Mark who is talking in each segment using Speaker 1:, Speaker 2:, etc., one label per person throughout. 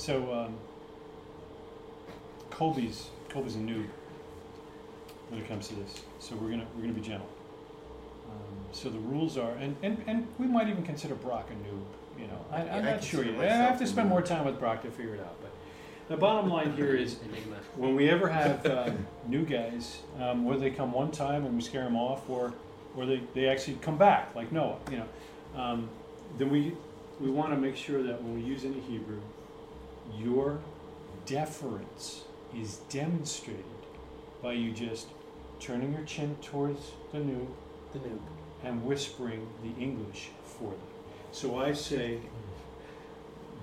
Speaker 1: So um, Colby's Colby's a noob when it comes to this. So we're gonna we're gonna be gentle. Um, so the rules are, and, and, and we might even consider Brock a noob. You know, I, I'm
Speaker 2: I
Speaker 1: not sure yet. I have to spend more time with Brock to figure it out. But the bottom line here is, when we ever have uh, new guys, um, whether they come one time and we scare them off, or or they, they actually come back like Noah, you know, um, then we we want to make sure that when we use any Hebrew, your deference is demonstrated by you just turning your chin towards the new
Speaker 2: The noob.
Speaker 1: and whispering the English for them. So I say,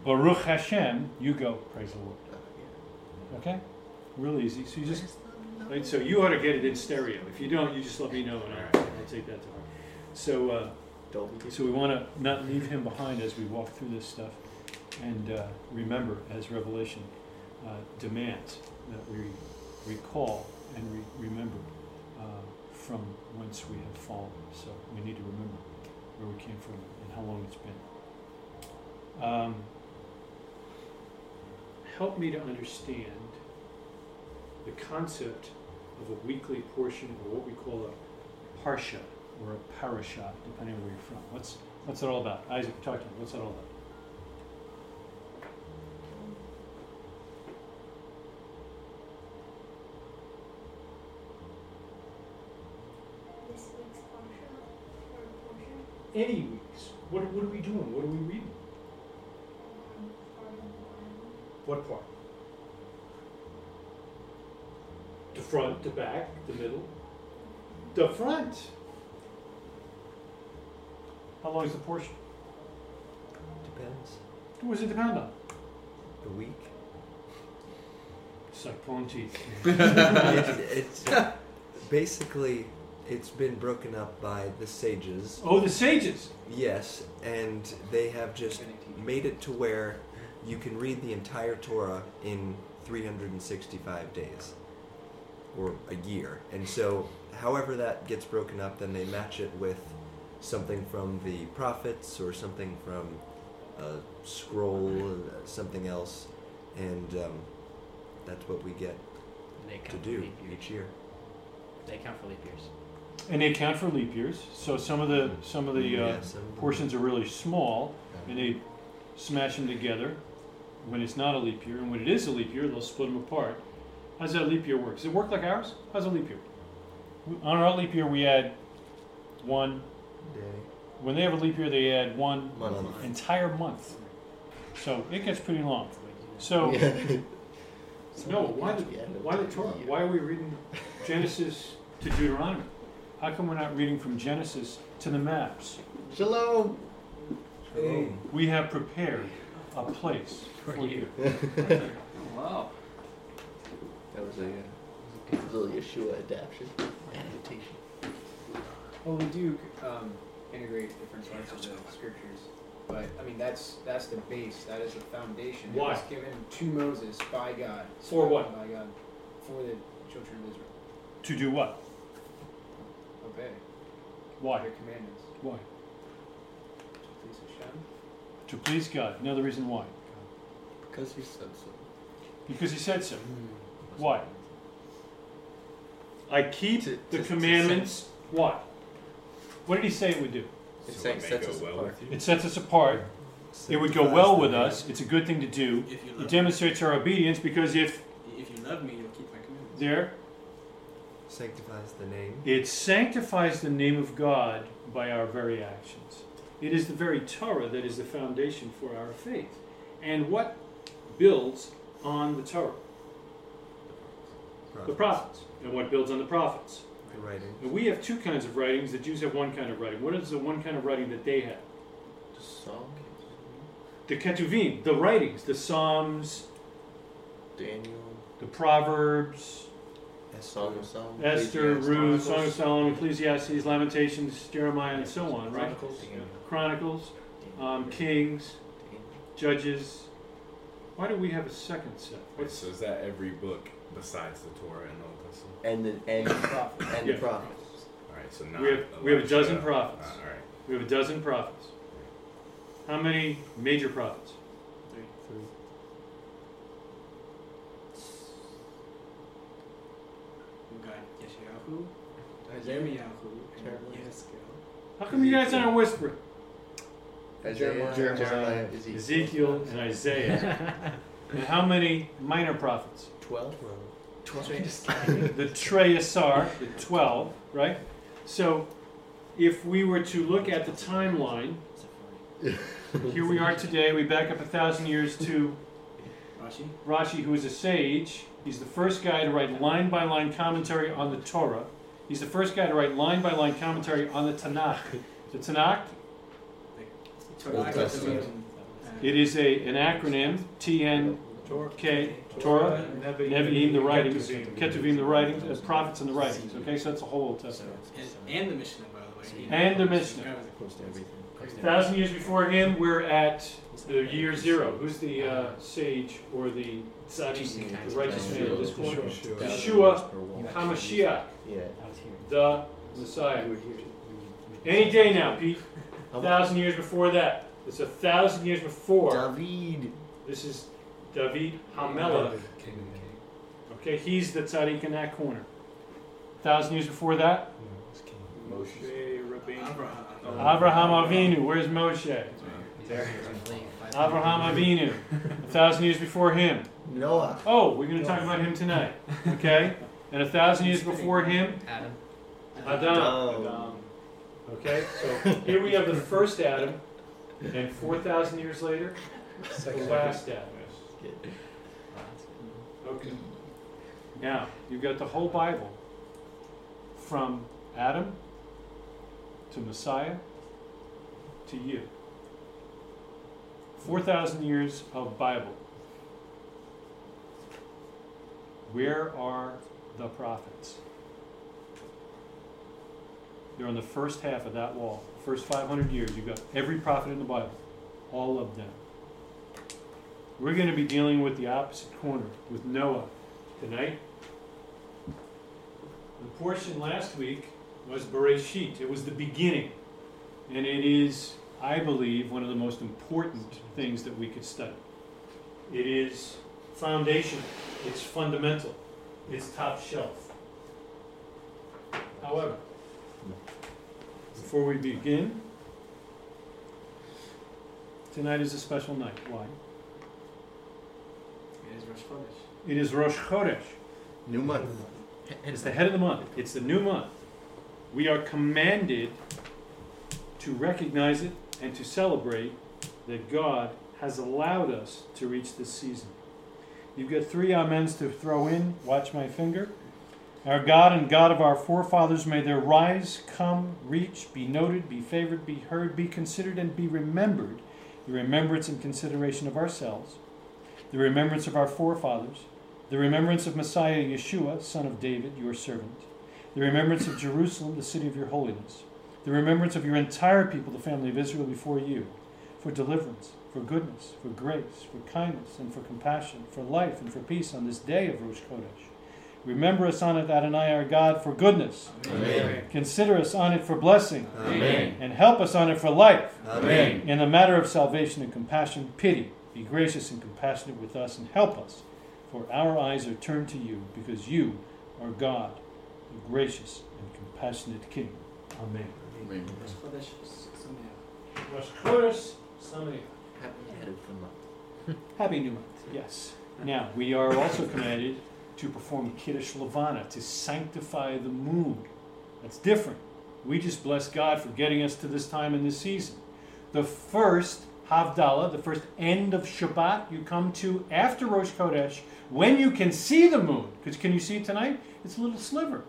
Speaker 1: Baruch Hashem, you go, praise the Lord. Okay? Real easy. So you just, right, so you ought to get it in stereo. If you don't, you just let me know and I'll, I'll take that to heart. So, uh, so we want to not leave him behind as we walk through this stuff. And uh, remember, as Revelation uh, demands, that we recall and re- remember uh, from whence we have fallen. So we need to remember where we came from and how long it's been. Um, help me to understand the concept of a weekly portion or what we call a parsha or a parasha, depending on where you're from. What's what's it all about? Isaac, talk to me. What's that all about?
Speaker 3: This week's portion or portion
Speaker 1: Any weeks. What, what are we doing? What are we reading?
Speaker 3: part of the Bible.
Speaker 1: What part? The front, the back, the middle? The front. How long is the portion?
Speaker 2: Depends.
Speaker 1: What does it depend on?
Speaker 2: A week.
Speaker 1: It's like pulling teeth.
Speaker 2: it's, it's basically it's been broken up by the sages.
Speaker 1: Oh, the sages.
Speaker 2: Yes, and they have just made it to where you can read the entire Torah in 365 days or a year. And so, however that gets broken up, then they match it with something from the prophets or something from a scroll, uh, something else, and um, that's what we get to do
Speaker 4: for leap years.
Speaker 2: each year.
Speaker 4: They count for leap years.
Speaker 1: And they account for leap years. So some of the some of the uh,
Speaker 2: Yeah, some of
Speaker 1: portions are really small, and they smash them together when it's not a leap year. And when it is a leap year, they'll split them apart. How's that leap year work? Does it work like ours? How's a leap year? On our leap year, we add one.
Speaker 2: day.
Speaker 1: When they have a leap year, they add one
Speaker 2: Month.
Speaker 1: entire month. So it gets pretty long. So no, why the why the Torah? Why are we reading Genesis to Deuteronomy? How come we're not reading from Genesis to the maps?
Speaker 2: Shalom.
Speaker 5: Hey.
Speaker 1: We have prepared a place for you.
Speaker 4: Wow.
Speaker 2: That was a, uh, it was a little Yeshua adaptation. Adaptation.
Speaker 5: Well, we do um, integrate different parts of the scriptures, but I mean that's that's the base. That is the foundation.
Speaker 1: Why?
Speaker 5: It was given to Moses by God.
Speaker 1: For what?
Speaker 5: By God, for the children of Israel.
Speaker 1: To do what?
Speaker 5: Obey
Speaker 1: Why?
Speaker 5: their commandments.
Speaker 1: Why?
Speaker 5: To Please Hashem.
Speaker 1: To please God. Another reason why.
Speaker 2: Because he said so.
Speaker 1: Because He said so. Hmm. Why? I keep
Speaker 2: To-
Speaker 1: the
Speaker 2: to- to
Speaker 1: commandments. Why? What did He say it would do?
Speaker 2: It
Speaker 6: So
Speaker 2: sets,
Speaker 6: it
Speaker 2: sets us
Speaker 6: well
Speaker 2: apart.
Speaker 6: with you.
Speaker 1: It sets us apart. It would go well with
Speaker 2: name.
Speaker 1: us. It's a good thing to do.
Speaker 7: If you
Speaker 1: It
Speaker 7: love,
Speaker 1: demonstrates our obedience because if
Speaker 7: if you love me, you'll keep my commandments.
Speaker 1: there,
Speaker 2: Sanctifies the name.
Speaker 1: it sanctifies the name of God by our very actions. It is the very Torah that is the foundation for our faith. And what builds on the Torah? The prophets. And what builds on the prophets?
Speaker 2: The writing.
Speaker 1: And we have two kinds of writings. The Jews have one kind of writing. What is the one kind of writing that they have?
Speaker 2: The Psalm.
Speaker 1: The Ketuvim, the writings, the Psalms,
Speaker 2: Daniel.
Speaker 1: the Proverbs,
Speaker 2: Song of Solomon.
Speaker 1: Esther, Ruth, Song of Solomon, Ecclesiastes, Lamentations, Jeremiah, and so on, right?
Speaker 4: Chronicles.
Speaker 1: Chronicles, um, Kings, Judges. Why do we have a second set?
Speaker 6: Wait, so is that every book besides the Torah and the Old Testament?
Speaker 2: And the and and
Speaker 1: Yeah.
Speaker 2: the prophets.
Speaker 6: All right, so now
Speaker 1: We have- we have a dozen prophets.
Speaker 6: Uh, all right.
Speaker 1: we have a dozen prophets. How many major prophets?
Speaker 2: Three.
Speaker 7: Yeshayahu,
Speaker 5: Isaiah.
Speaker 7: Yirmiyahu, and
Speaker 5: Jeremiah.
Speaker 7: Yehezkel.
Speaker 1: How come you guys aren't whispering?
Speaker 5: Isaiah,
Speaker 8: Jeremiah,
Speaker 5: Jeremiah,
Speaker 1: Ezekiel and Isaiah. and how many minor prophets?
Speaker 5: Twelve.
Speaker 1: the Treyasar, the 12, right? So if we were to look at the timeline, here we are today, we back up a thousand years to
Speaker 7: Rashi.
Speaker 1: Rashi, who is a sage. He's the first guy to write line by line commentary on the Torah. He's the first guy to write line by line commentary on the Tanakh. The Tanakh,
Speaker 7: Torah,
Speaker 8: Testament.
Speaker 1: It is a, an acronym, TN, K, Torah, Nevi'im, the writings, Ketuvim, the writings, uh, prophets and the writings. Okay, so that's the whole Old Testament.
Speaker 7: and, and the Mishnah, by the way.
Speaker 1: And the Mishnah. A thousand years before him, we're at the year zero. Who's the uh, sage or the tzaddik, the righteous man at this point? Yeshua HaMashiach, the Messiah. Any day now, Pete. A thousand years before that. It's a thousand years before.
Speaker 5: David.
Speaker 1: This is David Hamelech. Okay, he's the tzaddik in that corner. A thousand years before that,
Speaker 5: Moshe.
Speaker 7: Abraham.
Speaker 1: Abraham Avinu. Where's Moshe? Abraham Avinu. A thousand years before him.
Speaker 5: Noah.
Speaker 1: Oh, we're going to talk about him tonight. Okay? And a thousand years before him,
Speaker 4: Adam.
Speaker 1: Adam. Okay? So here we have the first Adam, and 4,000 years later, the last Adam. Okay. Now, you've got the whole Bible from Adam to Messiah to you. 4,000 years of Bible. Where are the prophets? They're on the first half of that wall. The First 500 years, you've got every prophet in the Bible, all of them. We're going to be dealing with the opposite corner, with Noah tonight. The portion last week was Bereshit. It was the beginning. And it is, I believe, one of the most important things that we could study. It is foundational, it's fundamental, it's top shelf. However, before we begin, tonight is a special night. Why?
Speaker 7: It is Rosh Chodesh.
Speaker 1: It is Rosh Chodesh.
Speaker 8: New month.
Speaker 1: It's the head of the month. It's the new month. We are commanded to recognize it and to celebrate that God has allowed us to reach this season. You've got three amens to throw in. Watch my finger. Our God and God of our forefathers, may their rise, come, reach, be noted, be favored, be heard, be considered, and be remembered. The remembrance and consideration of ourselves, the remembrance of our forefathers, the remembrance of Messiah Yeshua, son of David, your servant, the remembrance of Jerusalem, the city of your holiness, the remembrance of your entire people, the family of Israel, before you, for deliverance, for goodness, for grace, for kindness, and for compassion, for life and for peace on this day of Rosh Chodesh. Remember us on it, Adonai our God, for goodness.
Speaker 8: Amen.
Speaker 1: Consider us on it for blessing.
Speaker 8: Amen.
Speaker 1: And help us on it for life.
Speaker 8: Amen.
Speaker 1: In the matter of salvation and compassion, pity. Be gracious and compassionate with us and help us. For our eyes are turned to you, because you are God, gracious and compassionate King. Amen.
Speaker 8: Amen.
Speaker 7: Rosh Chodesh Sameach.
Speaker 1: Rosh Chodesh Sameach.
Speaker 5: Happy head month.
Speaker 1: Happy New Month, yes. Now, we are also commanded to perform Kiddush Levana, to sanctify the moon. That's different. We just bless God for getting us to this time in this season. The first Havdalah, the first end of Shabbat, you come to after Rosh Chodesh when you can see the moon. Because can you see it tonight? It's a little sliver.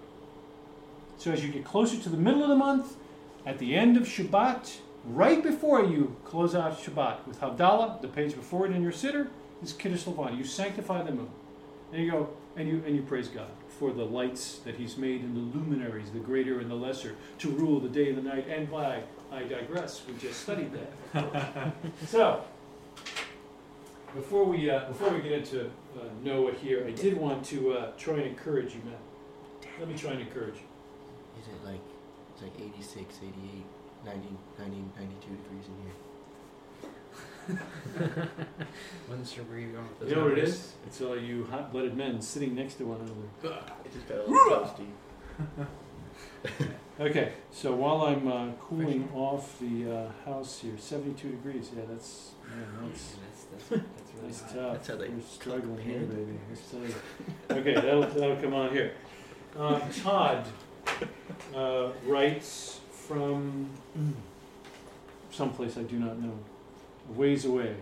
Speaker 1: So as you get closer to the middle of the month, at the end of Shabbat, right before you close out Shabbat with Havdalah, the page before it in your siddur is Kiddush Levana. You sanctify the moon. And you go and you and you praise God for the lights that He's made and the luminaries, the greater and the lesser, to rule the day and the night. And by I digress. We just studied that. so before we uh, before we get into uh, Noah here, I did want to uh, try and encourage you, Matt. Let me try and encourage you.
Speaker 9: Is it like, it's like 86, 88, 90, 90, 92 degrees in here?
Speaker 4: Wasn't sure where you going with this.
Speaker 1: You know what it
Speaker 4: one.
Speaker 1: is? It's all you hot-blooded men sitting next to one another.
Speaker 8: It just got a little toasty.
Speaker 1: Okay, so while I'm uh, cooling off the uh, house here, 72 degrees. Yeah, that's man, that's
Speaker 4: That's, that's, that's really
Speaker 1: that's
Speaker 4: hot.
Speaker 1: tough.
Speaker 8: That's how they
Speaker 1: We're struggling here, baby. Let's tell you. Okay, that'll that'll come on here. Um, Todd uh, writes from someplace I do not know, a ways away.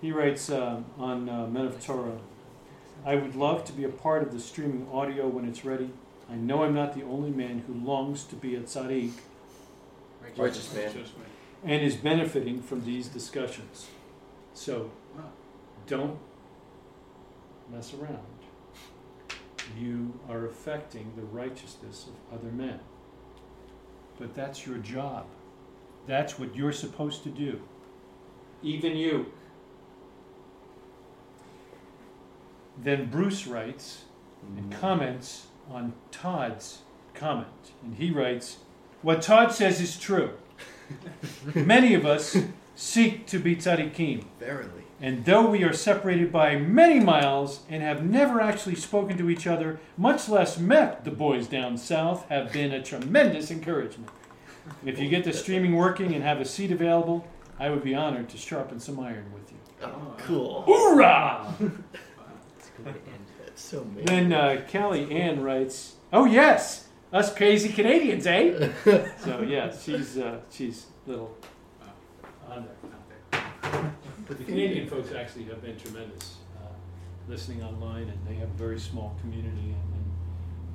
Speaker 1: He writes um, on uh, Men of Torah. I would love to be a part of the streaming audio when it's ready. I know I'm not the only man who longs to be a tzaddik
Speaker 8: Righteous man.
Speaker 1: and is benefiting from these discussions. So, don't mess around. You are affecting the righteousness of other men. But that's your job. That's what you're supposed to do. Even you. Then Bruce writes and mm-hmm. comments on Todd's comment. And he writes, What Todd says is true. Many of us seek to be tzaddikim.
Speaker 8: Verily.
Speaker 1: And though we are separated by many miles and have never actually spoken to each other, much less met the boys down south, have been a tremendous encouragement. If you get the streaming working and have a seat available, I would be honored to sharpen some iron with you.
Speaker 8: Oh, cool.
Speaker 1: Hoorah!
Speaker 4: It's a good to end.
Speaker 8: That's so amazing.
Speaker 1: Then uh, Callie Ann writes, "Oh yes, us crazy Canadians, eh?" so yeah, she's uh, she's little on there. But the Canadian folks actually have been tremendous, uh, listening online, and they have a very small community, and, and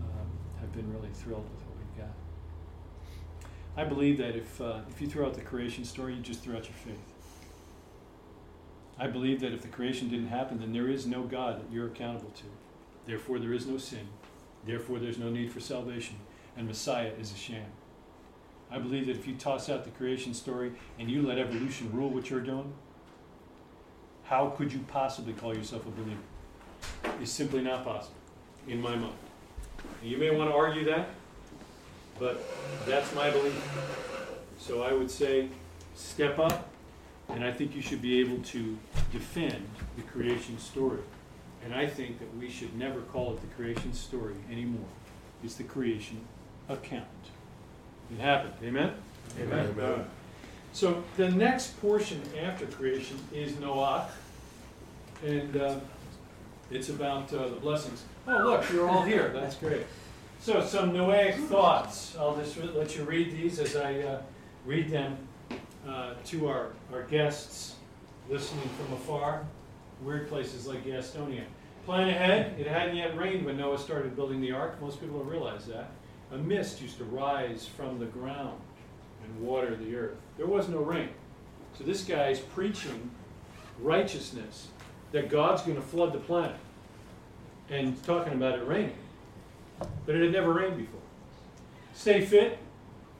Speaker 1: uh, have been really thrilled with what we've got. I believe that if uh, if you throw out the creation story, you just throw out your faith. I believe that if the creation didn't happen, then there is no God that you're accountable to. Therefore, there is no sin. Therefore, there's no need for salvation, and Messiah is a sham. I believe that if you toss out the creation story and you let evolution rule what you're doing, how could you possibly call yourself a believer? It's simply not possible, in my mind. And you may want to argue that, but that's my belief. So I would say, step up, and I think you should be able to defend the creation story. And I think that we should never call it the creation story anymore. It's the creation account. It happened. Amen?
Speaker 2: Amen.
Speaker 1: All right. So the next portion after creation is Noah, and uh, it's about uh, the blessings. Oh, look, you're all here. That's great. So some Noahic thoughts. I'll just let you read these as I uh, read them uh, to our, our guests listening from afar. Weird places like Gastonia. Plan ahead. It hadn't yet rained when Noah started building the ark. Most people don't realize that. A mist used to rise from the ground and water the earth. There was no rain. So this guy's preaching righteousness, that God's going to flood the planet, and talking about it raining. But it had never rained before. Stay fit.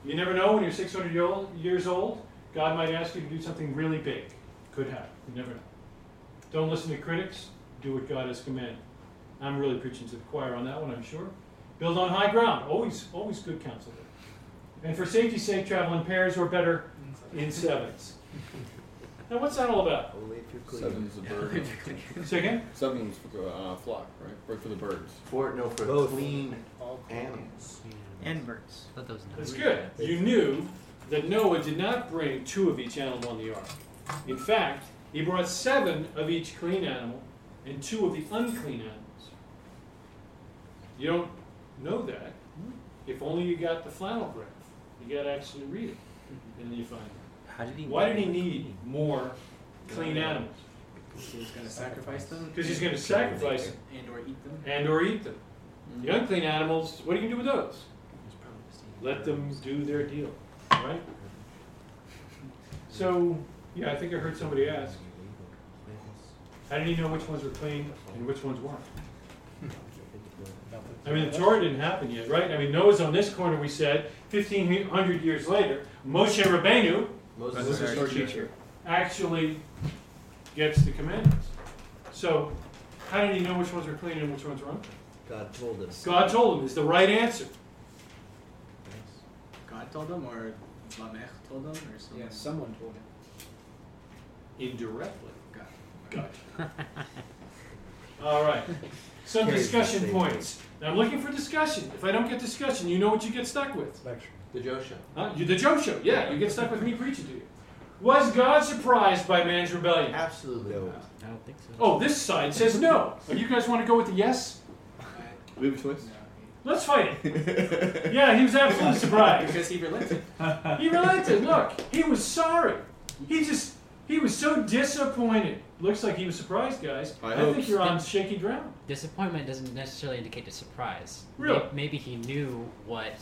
Speaker 1: You never know when you're 600 year old, years old, God might ask you to do something really big. Could happen. You never know. Don't listen to critics. Do what God has commanded. I'm really preaching to the choir on that one, I'm sure. Build on high ground. Always, always good counsel. And for safety's sake, travel in pairs or better in sevens. Now, what's that all about?
Speaker 2: Only if you're clean.
Speaker 9: Seven's the bird.
Speaker 1: Say again?
Speaker 9: Seven's for the uh, flock, right? Or for the birds.
Speaker 8: For no, for
Speaker 2: Both.
Speaker 8: clean animals.
Speaker 4: And birds. Let those know.
Speaker 1: That's good. You knew that Noah did not bring two of each animal on the ark. In fact, he brought seven of each clean animal and two of the unclean animals. You don't know that if only you got the flannel graph. You got to actually read it, and then you find out.
Speaker 4: How did he?
Speaker 1: Why did he need more clean animals?
Speaker 7: He was going to sacrifice them
Speaker 1: Because he's going to sacrifice them
Speaker 7: and or eat them.
Speaker 1: and or eat them. The mm. unclean animals, what are you going to do with those?
Speaker 4: He's probably staying-
Speaker 1: let them do their deal, right? So, yeah, I think I heard somebody ask, how did he know which ones were clean and which ones weren't? I mean, the Torah didn't happen yet, right? I mean, Noah's on this corner, we said, fifteen hundred years later, Moshe Rabbeinu
Speaker 8: Moses
Speaker 7: is our teacher.
Speaker 1: actually gets the commandments. So, how did he know which ones were clean and which ones were unclean?
Speaker 2: God told us.
Speaker 1: God told him, it's the right answer.
Speaker 7: God told them, or Lamech told them, or someone.
Speaker 5: Yeah, someone told him.
Speaker 1: indirectly.
Speaker 5: Got
Speaker 1: Gotcha. All right. Some discussion
Speaker 2: same
Speaker 1: points. Now I'm looking for discussion. If I don't get discussion, you know what you get stuck with.
Speaker 8: The Joe Show.
Speaker 1: Huh? You, the Joe Show. Yeah, you get stuck with me preaching to you. Was God surprised by man's rebellion?
Speaker 8: Absolutely.
Speaker 2: No.
Speaker 4: I don't think so.
Speaker 1: Oh, this side says no. Oh, you guys want to go with the yes?
Speaker 9: We have a choice.
Speaker 1: Let's fight it. Yeah, he was absolutely surprised.
Speaker 5: Because he relented.
Speaker 1: He relented. Look, he was sorry. He just, he was so disappointed. Looks like he was surprised, guys.
Speaker 9: I
Speaker 1: I,
Speaker 9: hope
Speaker 1: think you're on shaky ground.
Speaker 4: Disappointment doesn't necessarily indicate a surprise.
Speaker 1: Really?
Speaker 4: May- Maybe he knew what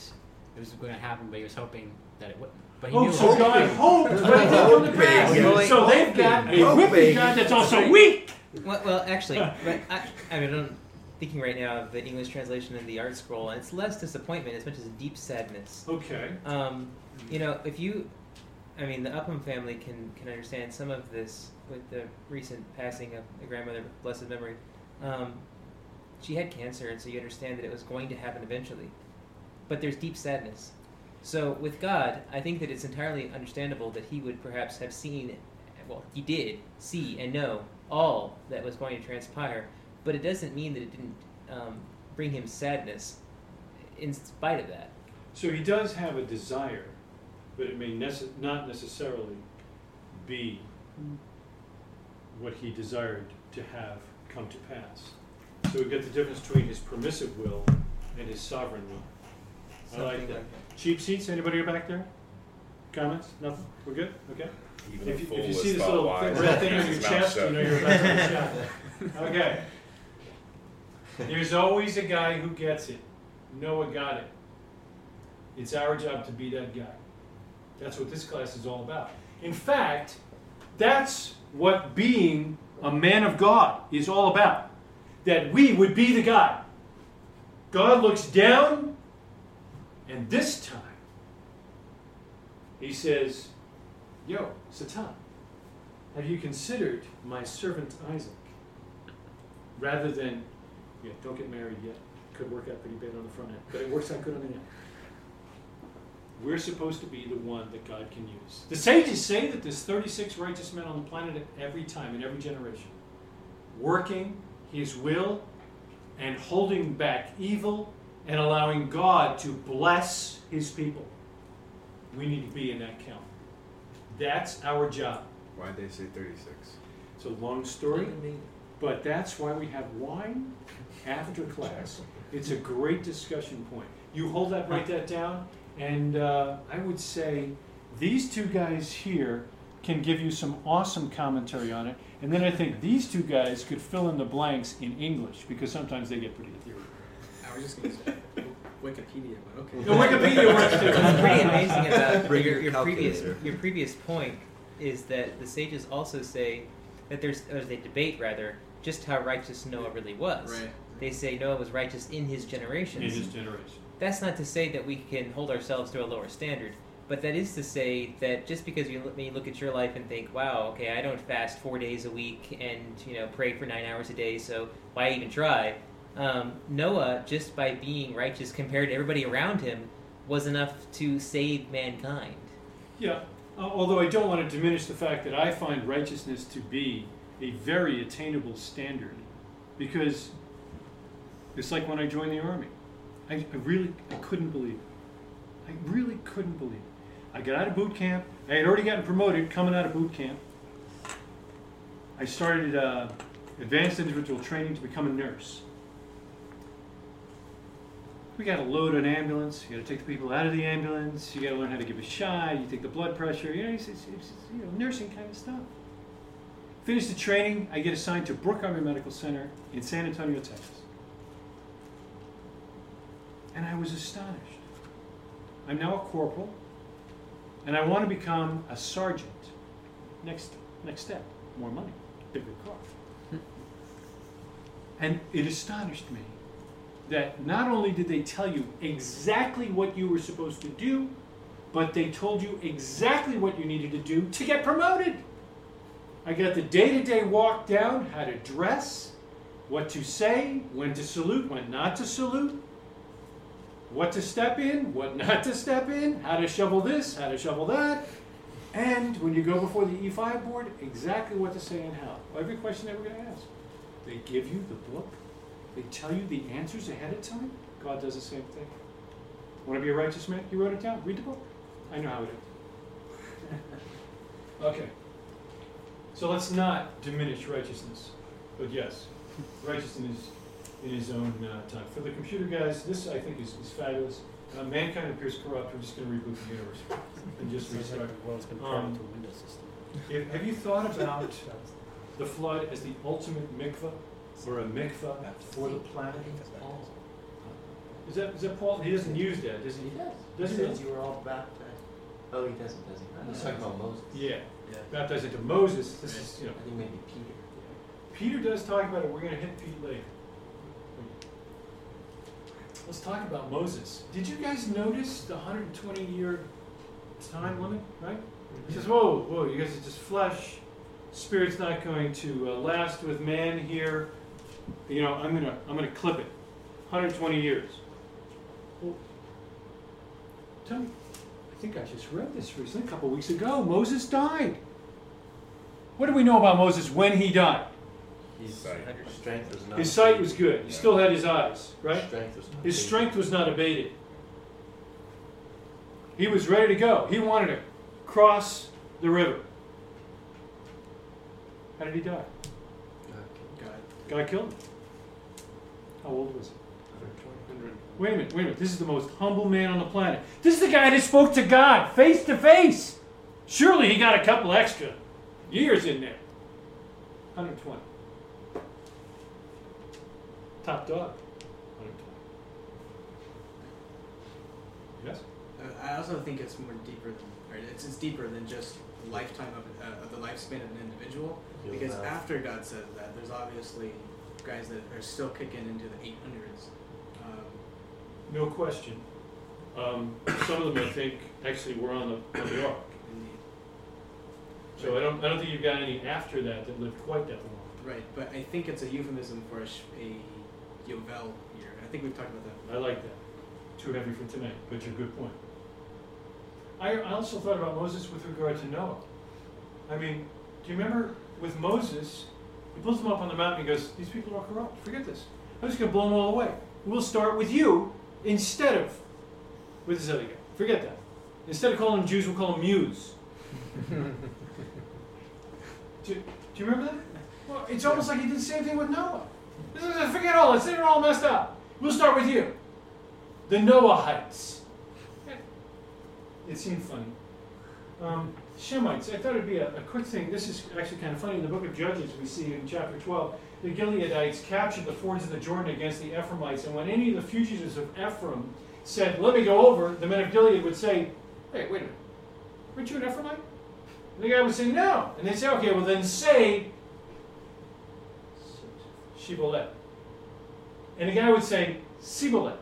Speaker 4: was going to happen, but he was hoping that it would. But he
Speaker 1: Oh,
Speaker 4: knew
Speaker 1: so
Speaker 4: it.
Speaker 1: God hoped, but it didn't come to pass.
Speaker 2: Hoping.
Speaker 1: So they've got a
Speaker 2: Hoping.
Speaker 1: whipping God that's also weak.
Speaker 10: Well, well actually, but I, I mean, I'm thinking right now of the English translation of the ArtScroll, and it's less disappointment as much as deep sadness.
Speaker 1: Okay.
Speaker 10: Um, you know, if you, I mean, the Upham family can can understand some of this with the recent passing of the grandmother, blessed memory. Um, she had cancer, and so you understand that it was going to happen eventually. But there's deep sadness. So with God, I think that it's entirely understandable that He would perhaps have seen, well, He did see and know all that was going to transpire. But it doesn't mean that it didn't um, bring Him sadness, in spite of that.
Speaker 1: So he does have a desire, but it may nece- not necessarily be hmm. what he desired to have come to pass. So we get the difference between his permissive will and his sovereign will. I like
Speaker 10: Something
Speaker 1: that.
Speaker 10: like
Speaker 1: Cheap seats, anybody back there? Comments? Nothing? We're good? Okay.
Speaker 6: Even
Speaker 1: If you,
Speaker 6: fool
Speaker 1: if you
Speaker 6: was
Speaker 1: see this
Speaker 6: thought
Speaker 1: little
Speaker 6: wise.
Speaker 1: red thing on your
Speaker 6: his mouth
Speaker 1: chest, you
Speaker 6: shut.
Speaker 1: know you're about to get shot. Okay. There's always a guy who gets it. Noah got it. It's our job to be that guy. That's what this class is all about. In fact, that's what being a man of God is all about. That we would be the guy. God looks down, and this time, he says, Yo, Satan, have you considered my servant Isaac? Rather than, yeah, don't get married yet. Could work out pretty bad on the front end, but it works out good on the end. We're supposed to be the one that God can use. The sages say that there's 36 righteous men on the planet at every time, in every generation, working His will and holding back evil and allowing God to bless His people. We need to be in that count. That's our job.
Speaker 6: Why'd they say 36?
Speaker 1: It's a long story, but that's why we have wine after class. It's a great discussion point. You hold that, write that down, and uh, I would say these two guys here can give you some awesome commentary on it, and then I think these two guys could fill in the blanks in English because sometimes they get pretty ethereal.
Speaker 5: I was just gonna say Wikipedia, but okay.
Speaker 1: The Wikipedia works too.
Speaker 10: What's pretty amazing about your,
Speaker 2: your
Speaker 10: your previous your previous point is that the sages also say that there's or they debate rather just how righteous Noah really was.
Speaker 5: Right.
Speaker 10: They say Noah was righteous in his
Speaker 1: in his generation.
Speaker 10: That's not to say that we can hold ourselves to a lower standard, but that is to say that just because you may look at your life and think, "Wow, okay, I don't fast four days a week and you know pray for nine hours a day, so why even try?" Um, Noah, just by being righteous compared to everybody around him, was enough to save mankind.
Speaker 1: Yeah, uh, although I don't want to diminish the fact that I find righteousness to be a very attainable standard, because it's like when I joined the army. I, I really I couldn't believe it. I really couldn't believe it. I got out of boot camp. I had already gotten promoted coming out of boot camp. I started uh, advanced individual training to become a nurse. We got to load an ambulance. You got to take the people out of the ambulance. You got to learn how to give a shot. You take the blood pressure. You know, it's, it's, it's you know nursing kind of stuff. Finish the training. I get assigned to Brooke Army Medical Center in San Antonio, Texas, and I was astonished. I'm now a corporal, and I want to become a sergeant. Next, next step, more money, bigger car. And it astonished me that not only did they tell you exactly what you were supposed to do, but they told you exactly what you needed to do to get promoted. I got the day to day walk down, how to dress, what to say, when to salute, when not to salute, what to step in, what not to step in, how to shovel this, how to shovel that. And when you go before the E5 board, exactly what to say and how. Every question they were going to ask. They give you the book. They tell you the answers ahead of time. God does the same thing. Want to be a righteous man? You wrote it down. Read the book. I know how it is. okay. So let's not diminish righteousness. But yes, righteousness in his own uh, time. For the computer guys, this I think is, is fabulous. Uh, mankind appears corrupt. We're just going to reboot the universe and just restart.
Speaker 4: the world's been
Speaker 1: Um,
Speaker 4: programmed to a Windows system.
Speaker 1: Have have you thought about the flood as the ultimate mikvah or a mikvah for the planet? Is that, is that Paul? He doesn't use that, does he?
Speaker 8: He does.
Speaker 1: Does
Speaker 8: he
Speaker 1: he?
Speaker 8: says you were all baptized. Oh, he doesn't, does he? He's talking about Moses.
Speaker 1: Yeah,
Speaker 8: Yeah.
Speaker 1: baptized into Moses. This is, you know,
Speaker 8: I think maybe Peter.
Speaker 1: Peter does talk about it. We're going to hit Pete later. Let's talk about Moses. Did you guys notice the 120 year time limit, right? He says, whoa, whoa, you guys are just flesh. Spirit's not going to uh, last with man here. You know, I'm gonna, I'm gonna clip it. 120 years. Well, tell me, I think I just read this recently, a couple weeks ago. Moses died. What do we know about Moses when he died?
Speaker 8: His
Speaker 6: Sight.
Speaker 8: strength was not.
Speaker 1: His sight was good. He still had his eyes, right?
Speaker 8: Strength was not.
Speaker 1: His
Speaker 8: abated.
Speaker 1: strength was not abated. He was ready to go. He wanted to cross the river. How did he die?
Speaker 5: God.
Speaker 1: God killed him. How old was he?
Speaker 8: 120.
Speaker 1: Wait a minute, wait a minute. This is the most humble man on the planet. This is the guy that spoke to God face to face. Surely he got a couple extra years in there. 120. Top dog. Yes?
Speaker 5: Uh, I also think it's more deeper than, or it's, it's deeper than just lifetime of, uh, of the lifespan of an individual.
Speaker 8: He'll
Speaker 5: Because
Speaker 8: die.
Speaker 5: after God says that, there's obviously guys that are still kicking into the 800s. Um,
Speaker 1: No question. Um, some of them, I think, actually were on the, on the ark.
Speaker 5: in
Speaker 1: So I don't, I don't think you've got any after that that lived quite that long.
Speaker 5: right, but I think it's a euphemism for a, sh- a Yovel year. I think we've talked about that.
Speaker 1: I like that. Too heavy for tonight, but you're a good point. I, I also thought about Moses with regard to Noah. I mean, do you remember with Moses, he pulls them up on the mountain and he goes, These people are corrupt. Forget this. I'm just going to blow them all away. We'll start with you instead of with this other guy. Forget that. Instead of calling them Jews, we'll call them Mews. do, do you remember that? Well, it's almost like he did the same thing with Noah. Forget all. They're all messed up. We'll start with you. The Noahites. It seemed funny. Um, Shemites. I thought it'd be a, a quick thing. This is actually kind of funny. In the book of Judges, we see in chapter 12, the Gileadites captured the fords of the Jordan against the Ephraimites. And when any of the fugitives of Ephraim said, Let me go over, the men of Gilead would say, Hey, wait a minute. Weren't you an Ephraimite? And the guy would say, No. And they'd say, Okay, well then say Shibboleth. And the guy would say, Sibolet.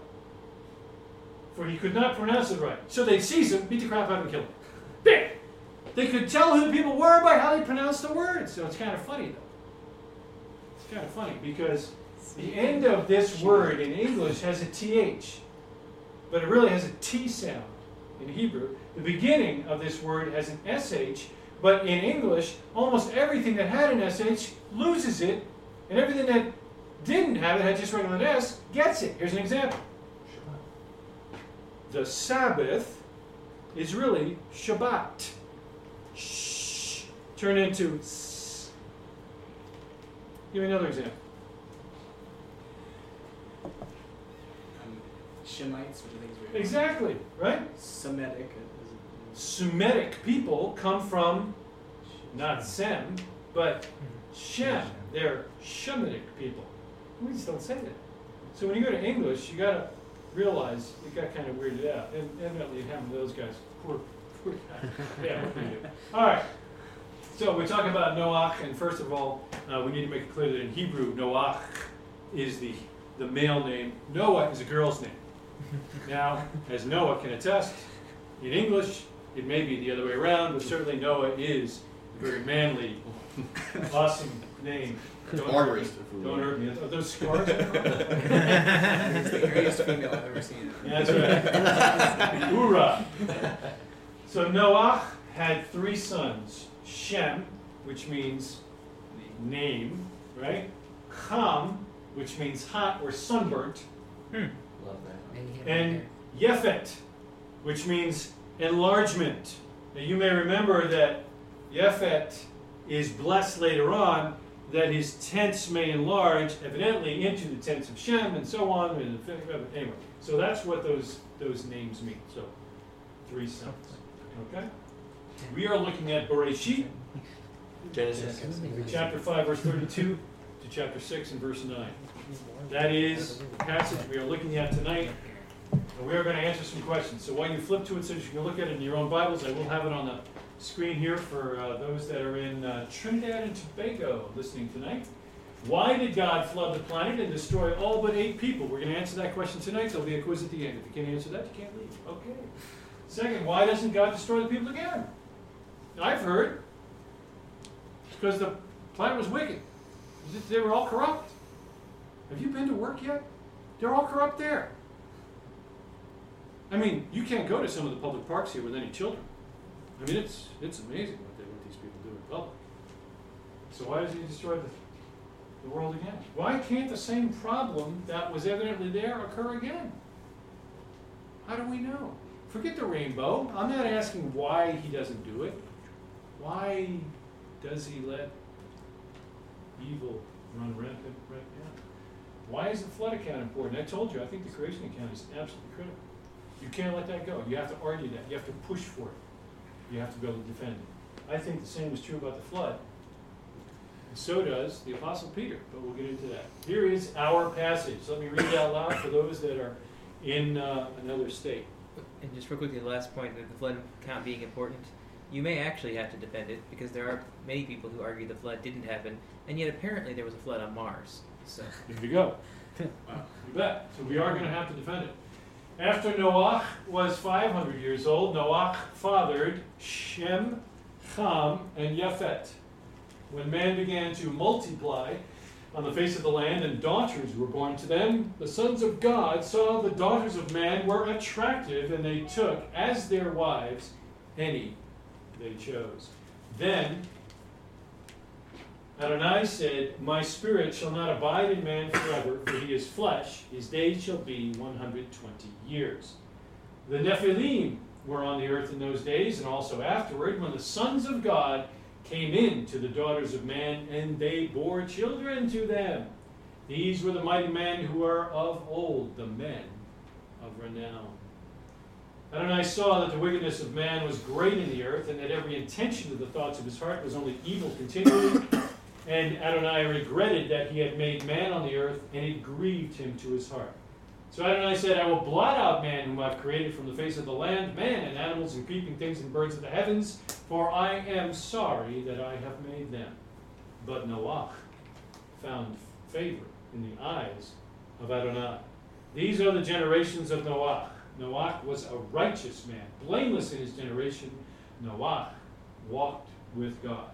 Speaker 1: For he could not pronounce it right. So they'd seize him, beat the crap out of him, kill him. Bam! They could tell who the people were by how they pronounced the words. So it's kind of funny, though. It's kind of funny because the end of this word in English has a TH, but it really has a T sound in Hebrew. The beginning of this word has an SH, but in English, almost everything that had an SH loses it, and everything that didn't have it, had just regular S, gets it. Here's an example. The Sabbath is really Shabbat. Shh. Turn into S. Give me another example.
Speaker 5: Um, Shemites, which I think is weird.
Speaker 1: Exactly, right?
Speaker 5: Semitic.
Speaker 1: Semitic people come from not Sem, but Shem. They're Shemitic people. We just don't say that. So when you go to English, you gotta realize it got kind of weirded out. And evidently it happened to those guys. Poor, poor guys. Yeah, what can you do? All right. So we're talking about Noach, and first of all, uh, we need to make it clear that in Hebrew, Noach is the, the male name. Noah is a girl's name. Now, as Noah can attest, in English, it may be the other way around, but certainly Noah is a very manly, awesome name. Don't hurt me.
Speaker 9: Arborist, if we
Speaker 1: Don't hurt me. Are those scars?
Speaker 5: It's the hairiest female I've ever seen.
Speaker 1: That's right. Hoorah. So Noah had three sons Shem, which means name, right? Ham, which means hot or sunburnt,
Speaker 8: Love that.
Speaker 1: And Yefet, which means enlargement. Now you may remember that Yefet is blessed later on that his tents may enlarge, evidently into the tents of Shem and so on. And anyway, so that's what those those names mean. So three sons. Okay. We are looking at Bereshit,
Speaker 2: Genesis.
Speaker 1: chapter five, verse thirty-two, to chapter six and verse nine. That is the passage we are looking at tonight. And we are going to answer some questions. So while you flip to it so you can look at it in your own Bibles, I will have it on the screen here for uh, those that are in uh, Trinidad and Tobago listening tonight. Why did God flood the planet and destroy all but eight people? We're going to answer that question tonight. There'll be a quiz at the end. If you can't answer that, you can't leave. Okay. Second, why doesn't God destroy the people again? I've heard because the planet was wicked. They were all corrupt. Have you been to work yet? They're all corrupt there. I mean, you can't go to some of the public parks here with any children. I mean, it's it's amazing what they what these people do in public. So why does he destroy the, the world again? Why can't the same problem that was evidently there occur again? How do we know? Forget the rainbow. I'm not asking why he doesn't do it. Why does he let evil run rampant right now? Why is the flood account important? I told you, I think the creation account is absolutely critical. You can't let that go. You have to argue that. You have to push for it. You have to be able to defend it. I think the same is true about the flood. And so does the Apostle Peter, but we'll get into that. Here is our passage. Let me read it out loud for those that are in uh, another state.
Speaker 10: And just real quickly, the last point of the flood count being important, you may actually have to defend it because there are many people who argue the flood didn't happen, and yet apparently there was a flood on Mars. So
Speaker 1: There you go. You bet. So we are going to have to defend it. After Noah was 500 years old, Noah fathered Shem, Ham, and Japhet. When man began to multiply on the face of the land and daughters were born to them, the sons of God saw the daughters of man were attractive, and they took as their wives any they chose. Then Adonai said, My spirit shall not abide in man forever, for he is flesh. His days shall be 120 years. The Nephilim were on the earth in those days, and also afterward, when the sons of God came in to the daughters of man, and they bore children to them. These were the mighty men who were of old, the men of renown. Adonai saw that the wickedness of man was great in the earth, and that every intention of the thoughts of his heart was only evil continually. And Adonai regretted that he had made man on the earth, and it grieved him to his heart. So Adonai said, I will blot out man whom I've created from the face of the land, man and animals and creeping things and birds of the heavens, for I am sorry that I have made them. But Noah found favor in the eyes of Adonai. These are the generations of Noah. Noah was a righteous man, blameless in his generation. Noah walked with God.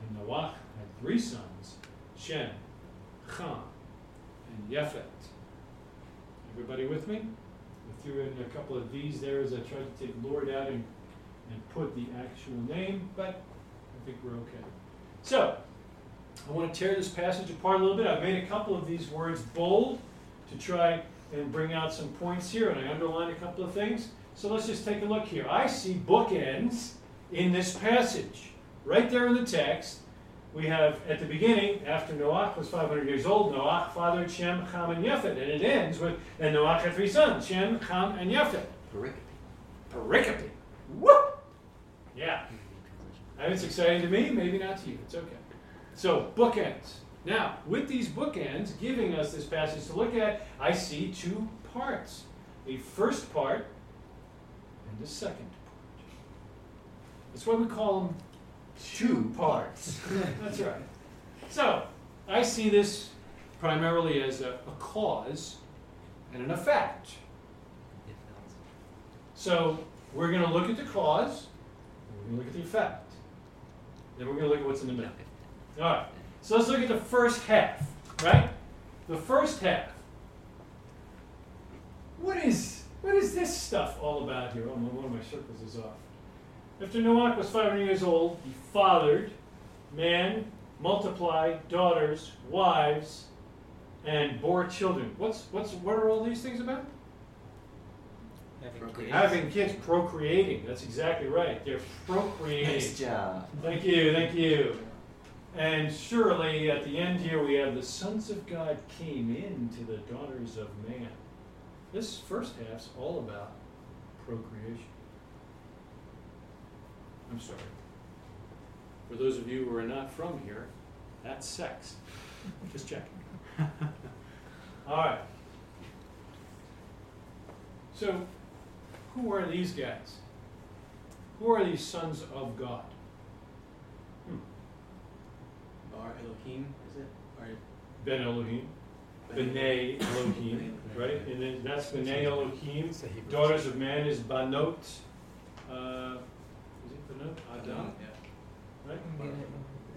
Speaker 1: And Noah had three sons, Shem, Ham, and Yefet. Everybody with me? I threw in a couple of these there as I tried to take Lord out and, and put the actual name, but I think we're okay. So, I want to tear this passage apart a little bit. I've made a couple of these words bold to try and bring out some points here, and I underlined a couple of things. So let's just take a look here. I see bookends in this passage. Right there in the text, we have at the beginning, after Noach was 500 years old, Noach fathered Shem, Ham, and Japhet. And it ends with, and Noach had three sons, Shem, Ham, and Japhet.
Speaker 8: Pericope.
Speaker 1: Pericope. Whoop! Yeah. It's exciting to me, maybe not to you. It's okay. So, bookends. Now, with these bookends giving us this passage to look at, I see two parts a first part and a second part. That's why we call them two parts. That's right. So, I see this primarily as a, a cause and an effect. So, we're going to look at the cause, we're going to look at the effect. Then we're going to look at what's in the middle. All right. So let's look at the first half, right? The first half. What is what is this stuff all about here? Oh, one of my circles is off. After Noach was 500 years old, he fathered man, multiplied daughters, wives, and bore children. What's what's what are all these things about?
Speaker 10: Having kids.
Speaker 1: Having kids, procreating. That's exactly right. They're procreating.
Speaker 8: Nice job.
Speaker 1: Thank you, thank you. And surely at the end here we have the sons of God came into the daughters of man. This first half's all about procreation. I'm sorry. For those of you who are not from here, that's sex. Just checking. All right. So, who are these guys? Who are these sons of God?
Speaker 5: Bar Elohim, is it? Or
Speaker 1: Ben Elohim, B'nai Elohim, right? And then that's B'nai Elohim. Daughters of man is Banot. Uh, is it Banot? Adam,
Speaker 5: Yeah.
Speaker 1: right?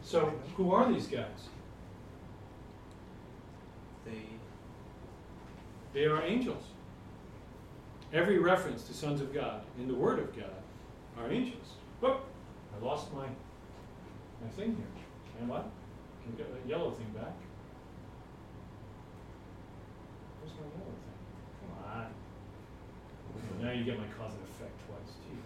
Speaker 1: So who are these guys?
Speaker 5: They.
Speaker 1: They are angels. Every reference to sons of God in the Word of God are angels. Whoop! I lost my my thing here. And what? Can we get that yellow thing back? Where's my yellow thing? Come on. Now you get my cause and effect twice. Gee.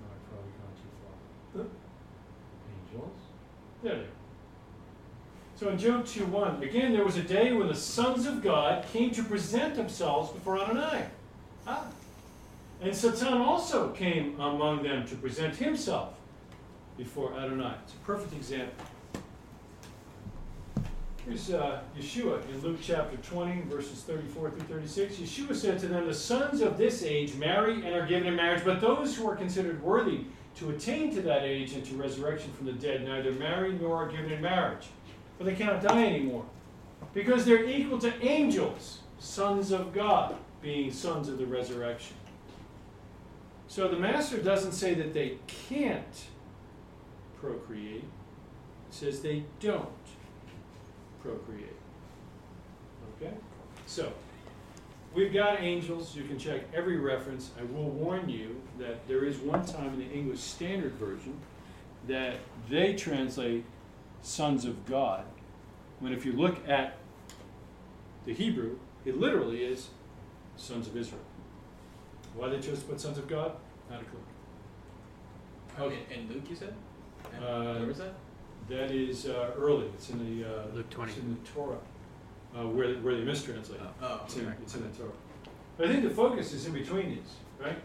Speaker 1: No, I've probably gone too far. Angels. There they are. So in Job 2 1, again, there was a day when the sons of God came to present themselves before Adonai. Ah. And Satan also came among them to present himself before Adonai. It's a perfect example. Here's uh, Yeshua in Luke chapter 20, verses 34 through 36. Yeshua said to them, The sons of this age marry and are given in marriage, but those who are considered worthy to attain to that age and to resurrection from the dead neither marry nor are given in marriage. For they cannot die anymore. Because they're equal to angels, sons of God, being sons of the resurrection. So the master doesn't say that they can't procreate, he says they don't procreate. Okay? So, we've got angels. You can check every reference. I will warn you that there is one time in the English Standard Version that they translate sons of God, when if you look at the Hebrew, it literally is sons of Israel. Why they chose to put sons of God? Not a clue.
Speaker 5: Okay. And Luke, you said? And
Speaker 1: Uh,
Speaker 5: where was that?
Speaker 1: That is uh, early. It's in the uh,
Speaker 4: Luke 20.
Speaker 1: It's in the Torah, uh, where where they mistranslate.
Speaker 5: Oh, oh
Speaker 1: It's in, it's in the Torah. But I think the focus is in between these, right?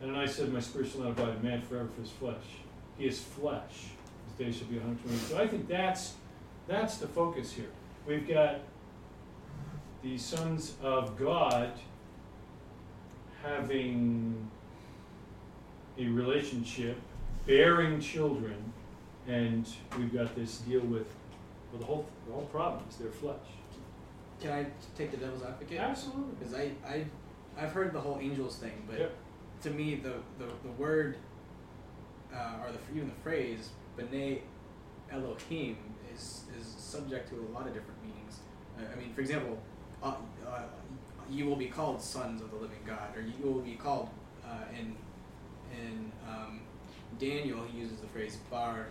Speaker 1: And then I said, My spirit shall not abide in man forever for his flesh. He is flesh. His days shall be 120. So I think that's that's the focus here. We've got the sons of God having a relationship, bearing children, and we've got this deal with well the whole the whole problem is their flesh.
Speaker 5: Can I take the devil's advocate?
Speaker 1: Absolutely.
Speaker 5: Because I, I, I've heard the whole angels thing, but
Speaker 1: Yep.
Speaker 5: to me, the, the, the word, uh, or the even the phrase, B'nai Elohim, is, is subject to a lot of different meanings. Uh, I mean, for example, uh, uh, you will be called sons of the living God, or you will be called, uh, in, in um, Daniel, he uses the phrase Bar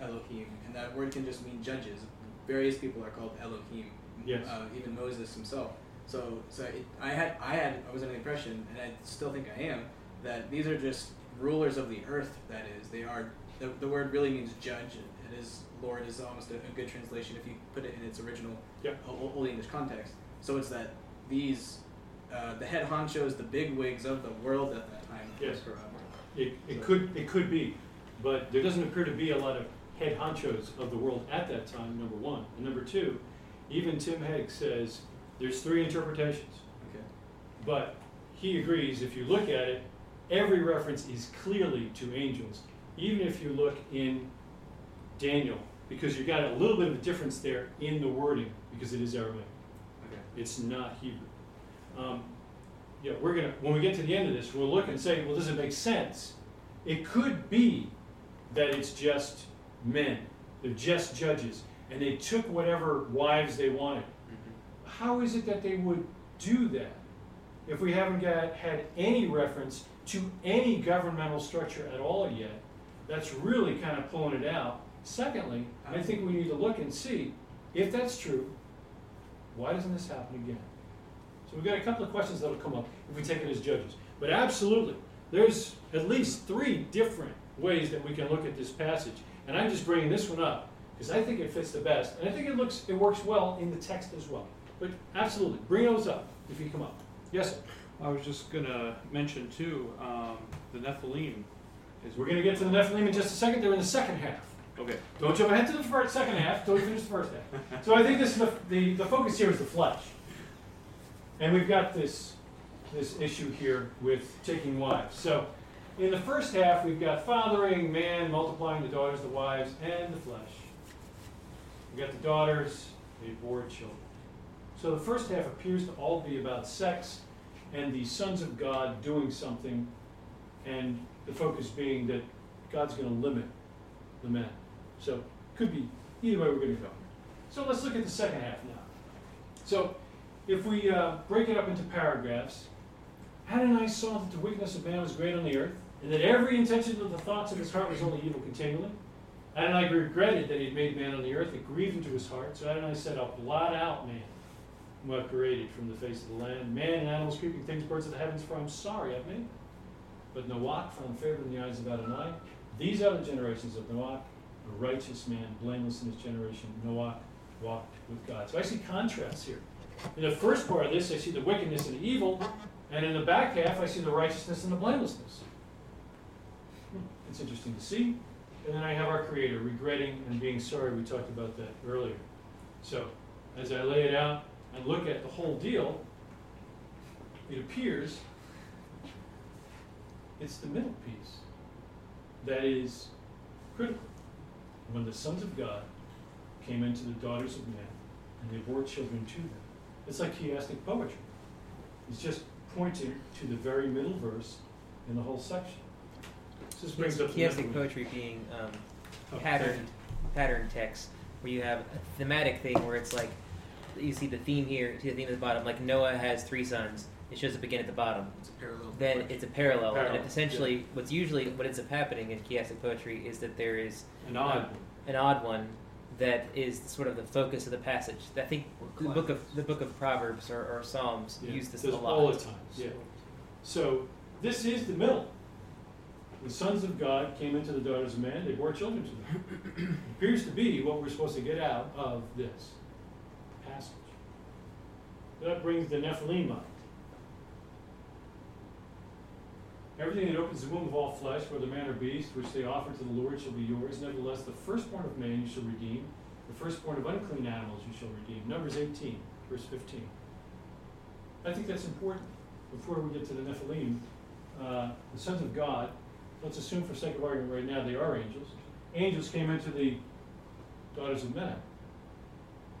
Speaker 5: Elohim, and that word can just mean judges. Various people are called Elohim.
Speaker 1: Yes.
Speaker 5: Uh, even Moses himself. So, so it, I had, I had, I was under the impression, and I still think I am, that these are just rulers of the earth. That is, they are. The, the word really means judge. And it is Lord is almost a, a good translation if you put it in its original
Speaker 1: Yep.
Speaker 5: Old English context. So it's that these, uh, the head honchos, the big wigs of the world at that time.
Speaker 1: Yes. It, it could it could be, but there doesn't appear to be a lot of head honchos of the world at that time. Number one, and number two, even Tim Hegg says there's three interpretations,
Speaker 5: Okay.
Speaker 1: but he agrees if you look at it, every reference is clearly to angels. Even if you look in Daniel, because you've got a little bit of a difference there in the wording because it is Aramaic.
Speaker 5: Okay.
Speaker 1: It's not Hebrew. Um, yeah, we're gonna when we get to the end of this, we'll look and say, well, does it make sense? It could be that it's just men. They're just judges, and they took whatever wives they wanted. Mm-hmm. how is it that they would do that if we haven't got, had any reference to any governmental structure at all yet? That's really kind of pulling it out. Secondly, I think we need to look and see if that's true, why doesn't this happen again? So we've got a couple of questions that'll come up if we take it as judges. But absolutely, there's at least three different ways that we can look at this passage. And I'm just bringing this one up because I think it fits the best, and I think it looks it works well in the text as well. But absolutely, bring those up if you come up. Yes, sir.
Speaker 11: I was just gonna mention too, um, the Nephilim is.
Speaker 1: We're going to get to the Nephilim in just a second. They're in the second half.
Speaker 11: Okay.
Speaker 1: Don't jump ahead to the first, second half we finish the first half. So I think this is the, the, the focus here is the flesh. And we've got this, this issue here with taking wives. So in the first half, we've got fathering, man, multiplying the daughters, the wives, and the flesh. We've got the daughters, they bore children. So the first half appears to all be about sex and the sons of God doing something, and the focus being that God's going to limit the men. So could be either way we're going to go. So let's look at the second half now. So if we uh, break it up into paragraphs, Adonai saw that the wickedness of man was great on the earth, and that every intention of the thoughts of his heart was only evil continually. Adonai regretted that he had made man on the earth. It grieved him to his heart. So Adonai said, I'll blot out man, whom I've created from the face of the land. Man and animals, creeping things, birds of the heavens, for I'm sorry I've made. But Noach found favor in the eyes of Adonai. These are the generations of Noach, a righteous man, blameless in his generation. Noach walked with God. So I see contrasts here. In the first part of this, I see the wickedness and the evil, and in the back half, I see the righteousness and the blamelessness. It's interesting to see. And then I have our Creator regretting and being sorry. We talked about that earlier. So, as I lay it out and look at the whole deal, it appears it's the middle piece that is critical. When the sons of God came into the daughters of men and they bore children to them. It's like chiastic poetry. It's just pointing to the very middle verse in the whole section. So this brings up the
Speaker 10: Chiastic
Speaker 1: Nephilim.
Speaker 10: poetry being um,
Speaker 1: Oh,
Speaker 10: patterned pattern text, where you have a thematic thing where it's like you see the theme here, see the theme at the bottom. Like Noah has three sons. It shows up again at the bottom.
Speaker 5: It's a parallel.
Speaker 10: Then
Speaker 5: question.
Speaker 10: it's a parallel, and
Speaker 1: Parallel,
Speaker 10: it essentially what's usually what ends up happening in chiastic poetry is that there is
Speaker 1: An odd
Speaker 10: an odd one that is sort of the focus of the passage. I think the book of the book of Proverbs or, or Psalms
Speaker 1: Yeah,
Speaker 10: use this
Speaker 1: does
Speaker 10: a lot.
Speaker 1: all the time, yeah. So this is the middle. The sons of God came into the daughters of man, they bore children to them. It appears to be what we're supposed to get out of this passage. That brings the Nephilim up. Everything that opens the womb of all flesh, whether man or beast, which they offer to the Lord, shall be yours. Nevertheless, the firstborn of man you shall redeem. The firstborn of unclean animals you shall redeem. Numbers 18, verse 15. I think that's important before we get to the Nephilim. Uh, the sons of God, let's assume for sake of argument right now they are angels. Angels came into the daughters of men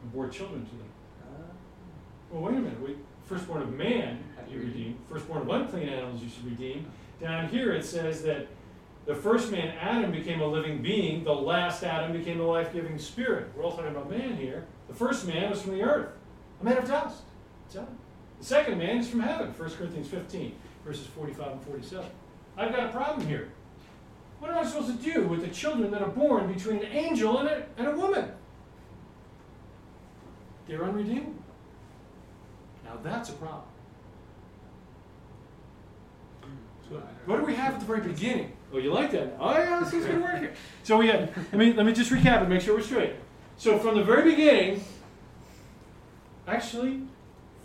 Speaker 1: and bore children to them. Well, wait a minute. Wait. Firstborn of man you redeem. Firstborn of unclean animals you should redeem. Down here it says that the first man, Adam, became a living being. The last Adam became a life-giving spirit. We're all talking about man here. The first man was from the earth, a man of dust. It's Adam. The second man is from heaven. 1 Corinthians 15, verses 45 and 47. I've got a problem here. What am I supposed to do with the children that are born between an angel and a, and a woman? They're unredeemable. Now that's a problem. What do we have at the very beginning? Oh, you like that? Oh yeah, this is gonna work here. So we had. Let me let me just recap and make sure we're straight. So from the very beginning, actually,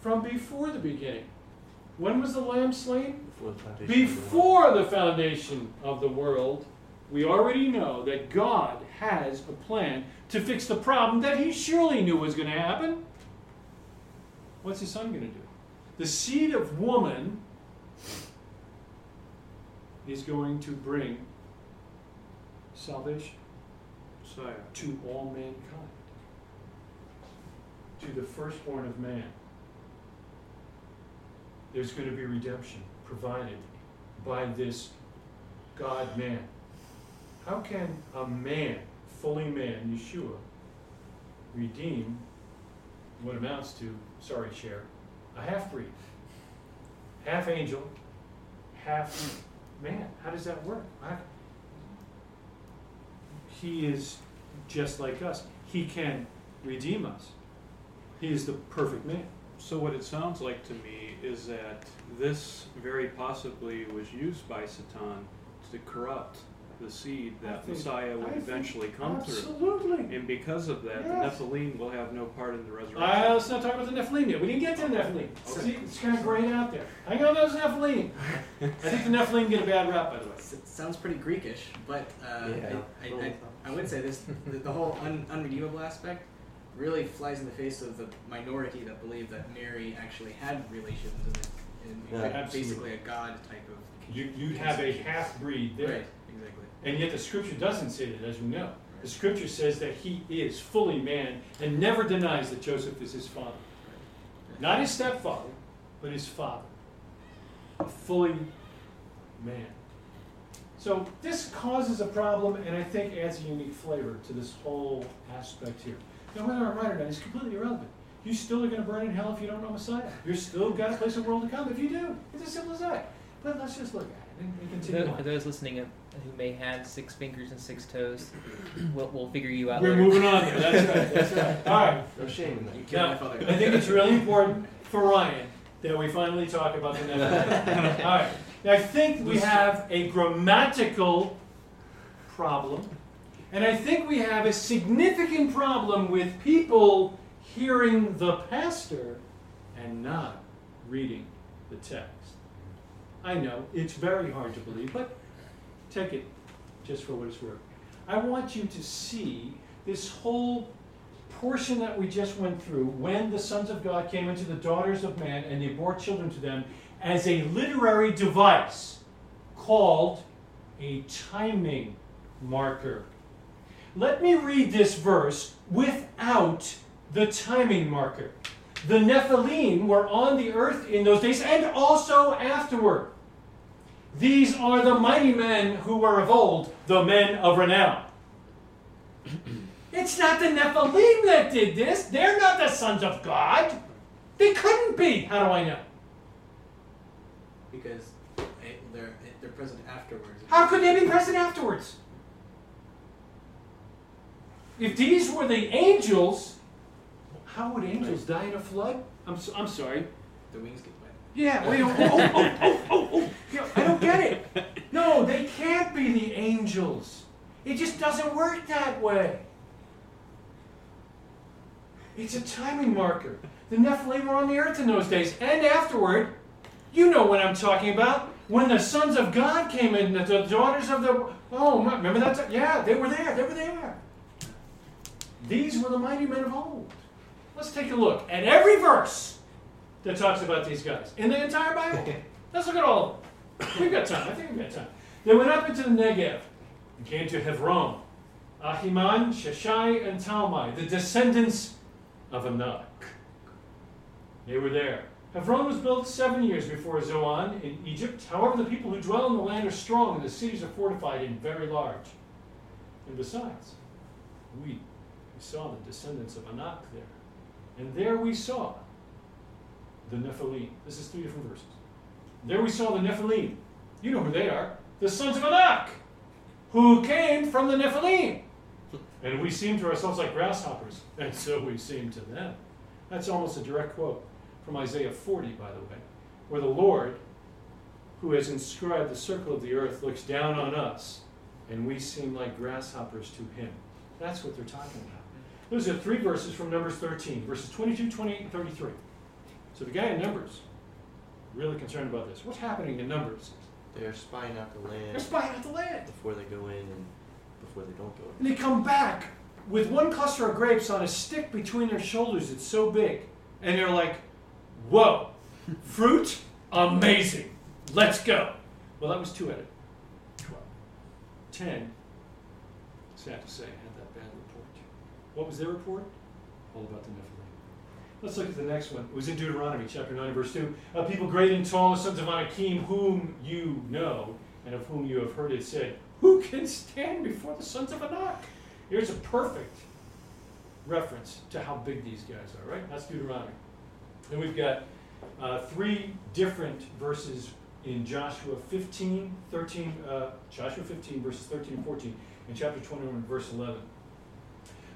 Speaker 1: from before the beginning, when was the lamb slain?
Speaker 8: Before the foundation of the world.
Speaker 1: Before the foundation of the world, we already know that God has a plan to fix the problem that He surely knew was going to happen. What's His Son going to do? The seed of woman is going to bring salvation
Speaker 11: Messiah.
Speaker 1: to all mankind, to the firstborn of man. There's going to be redemption provided by this God man. How can a man, fully man, Yeshua, redeem what amounts to, sorry, Cher, a half breed. Half angel, half man. How does that work? He is just like us. He can redeem us. He is the perfect man.
Speaker 11: So what it sounds like to me is that this very possibly was used by Satan to corrupt the seed that
Speaker 1: think-
Speaker 11: Messiah would
Speaker 1: I
Speaker 11: eventually come through.
Speaker 1: Absolutely.
Speaker 11: And because of that,
Speaker 1: Yes.
Speaker 11: the Nephilim will have no part in the resurrection.
Speaker 1: Uh, let's not talk about the Nephilim yet. We didn't get to the Nephilim. See, it's kind of graying out there. Hang on, those Nephilim. I think the Nephilim get a bad rap, by the way.
Speaker 5: It sounds pretty Greekish, but uh,
Speaker 2: Yeah.
Speaker 5: I, I, I, I would say this: the, the whole un, unredeemable aspect really flies in the face of the minority that believe that Mary actually had relations and, and
Speaker 2: Yeah.
Speaker 5: like
Speaker 1: Absolutely.
Speaker 5: basically a god type of.
Speaker 1: You, you have a half breed there.
Speaker 5: Right, exactly.
Speaker 1: And yet the scripture doesn't say that, as we know. The scripture says that he is fully man and never denies that Joseph is his father. Not his stepfather, but his father. A fully man. So this causes a problem and I think adds a unique flavor to this whole aspect here. Now whether I'm right or not is completely irrelevant. You still are going to burn in hell if you don't know Messiah. You're still got a place in the world to come if you do. It's as simple as that. But let's just look at it and, and
Speaker 10: For
Speaker 1: continue
Speaker 10: tho-
Speaker 1: on.
Speaker 10: for those listening who may have six fingers and six toes, we'll, we'll figure you out
Speaker 1: We're
Speaker 10: later.
Speaker 1: moving on there. That's right. That's right. All right.
Speaker 2: No shame in that.
Speaker 5: You killed
Speaker 1: Now,
Speaker 5: my father.
Speaker 1: I think it's really important for Ryan that we finally talk about the Nephilim. All right. Now, I think we have a grammatical problem, and I think we have a significant problem with people hearing the pastor and not reading the text. I know it's very hard to believe, but take it just for what it's worth. I want you to see this whole portion that we just went through when the sons of God came into the daughters of man and they bore children to them as a literary device called a timing marker. Let me read this verse without the timing marker. The Nephilim were on the earth in those days and also afterward. These are the mighty men who were of old, the men of renown. It's not the Nephilim that did this. They're not the sons of God. They couldn't be. How do I know?
Speaker 5: because they're they're present afterwards.
Speaker 1: How could they be present afterwards? If these were the angels, how would angels die in a flood? I'm, so, I'm sorry.
Speaker 5: The wings get wet.
Speaker 1: Yeah, wait, oh, oh, oh, oh, oh, oh. I don't get it. No, they can't be the angels. It just doesn't work that way. It's a timing marker. The Nephilim were on the earth in those days, and afterward, you know what I'm talking about. When the sons of God came in, the, the daughters of the oh, remember that? time? Yeah, they were there. They were there. These were the mighty men of old. Let's take a look at every verse that talks about these guys in the entire Bible. Let's look at all of them. We've got time. I think we've got time. They went up into the Negev and came to Hebron, Ahiman, Sheshai, and Talmai, the descendants of Anak. They were there. Hebron was built seven years before Zoan in Egypt. However, the people who dwell in the land are strong, and the cities are fortified and very large. And besides, we, we saw the descendants of Anak there. And there we saw the Nephilim. This is three different verses. There we saw the Nephilim. You know who they are. The sons of Anak, who came from the Nephilim. And we seem to ourselves like grasshoppers, and so we seem to them. That's almost a direct quote from Isaiah 40, by the way, where the Lord, who has inscribed the circle of the earth, looks down on us, and we seem like grasshoppers to him. That's what they're talking about. Those are three verses from Numbers 13, verses 22, 28, and 33. So the guy in Numbers, really concerned about this. What's happening in Numbers?
Speaker 8: They're spying out the land
Speaker 1: They're spying out the land.
Speaker 8: before they go in and before they don't go in.
Speaker 1: And they come back with one cluster of grapes on a stick between their shoulders. It's so big. And they're like, whoa, fruit? Amazing. Let's go. Well, that was two out of 12. 10, sad to say, had that bad report. What was their report? All about the Nephilim. Let's look at the next one. It was in Deuteronomy chapter 9, verse 2. A people great and tall, the sons of Anakim, whom you know, and of whom you have heard it said, Who can stand before the sons of Anak? Here's a perfect reference to how big these guys are, right? That's Deuteronomy. Then we've got uh, three different verses in Joshua 15, 13, uh, Joshua 15, verses 13 and 14, and chapter 21, verse 11.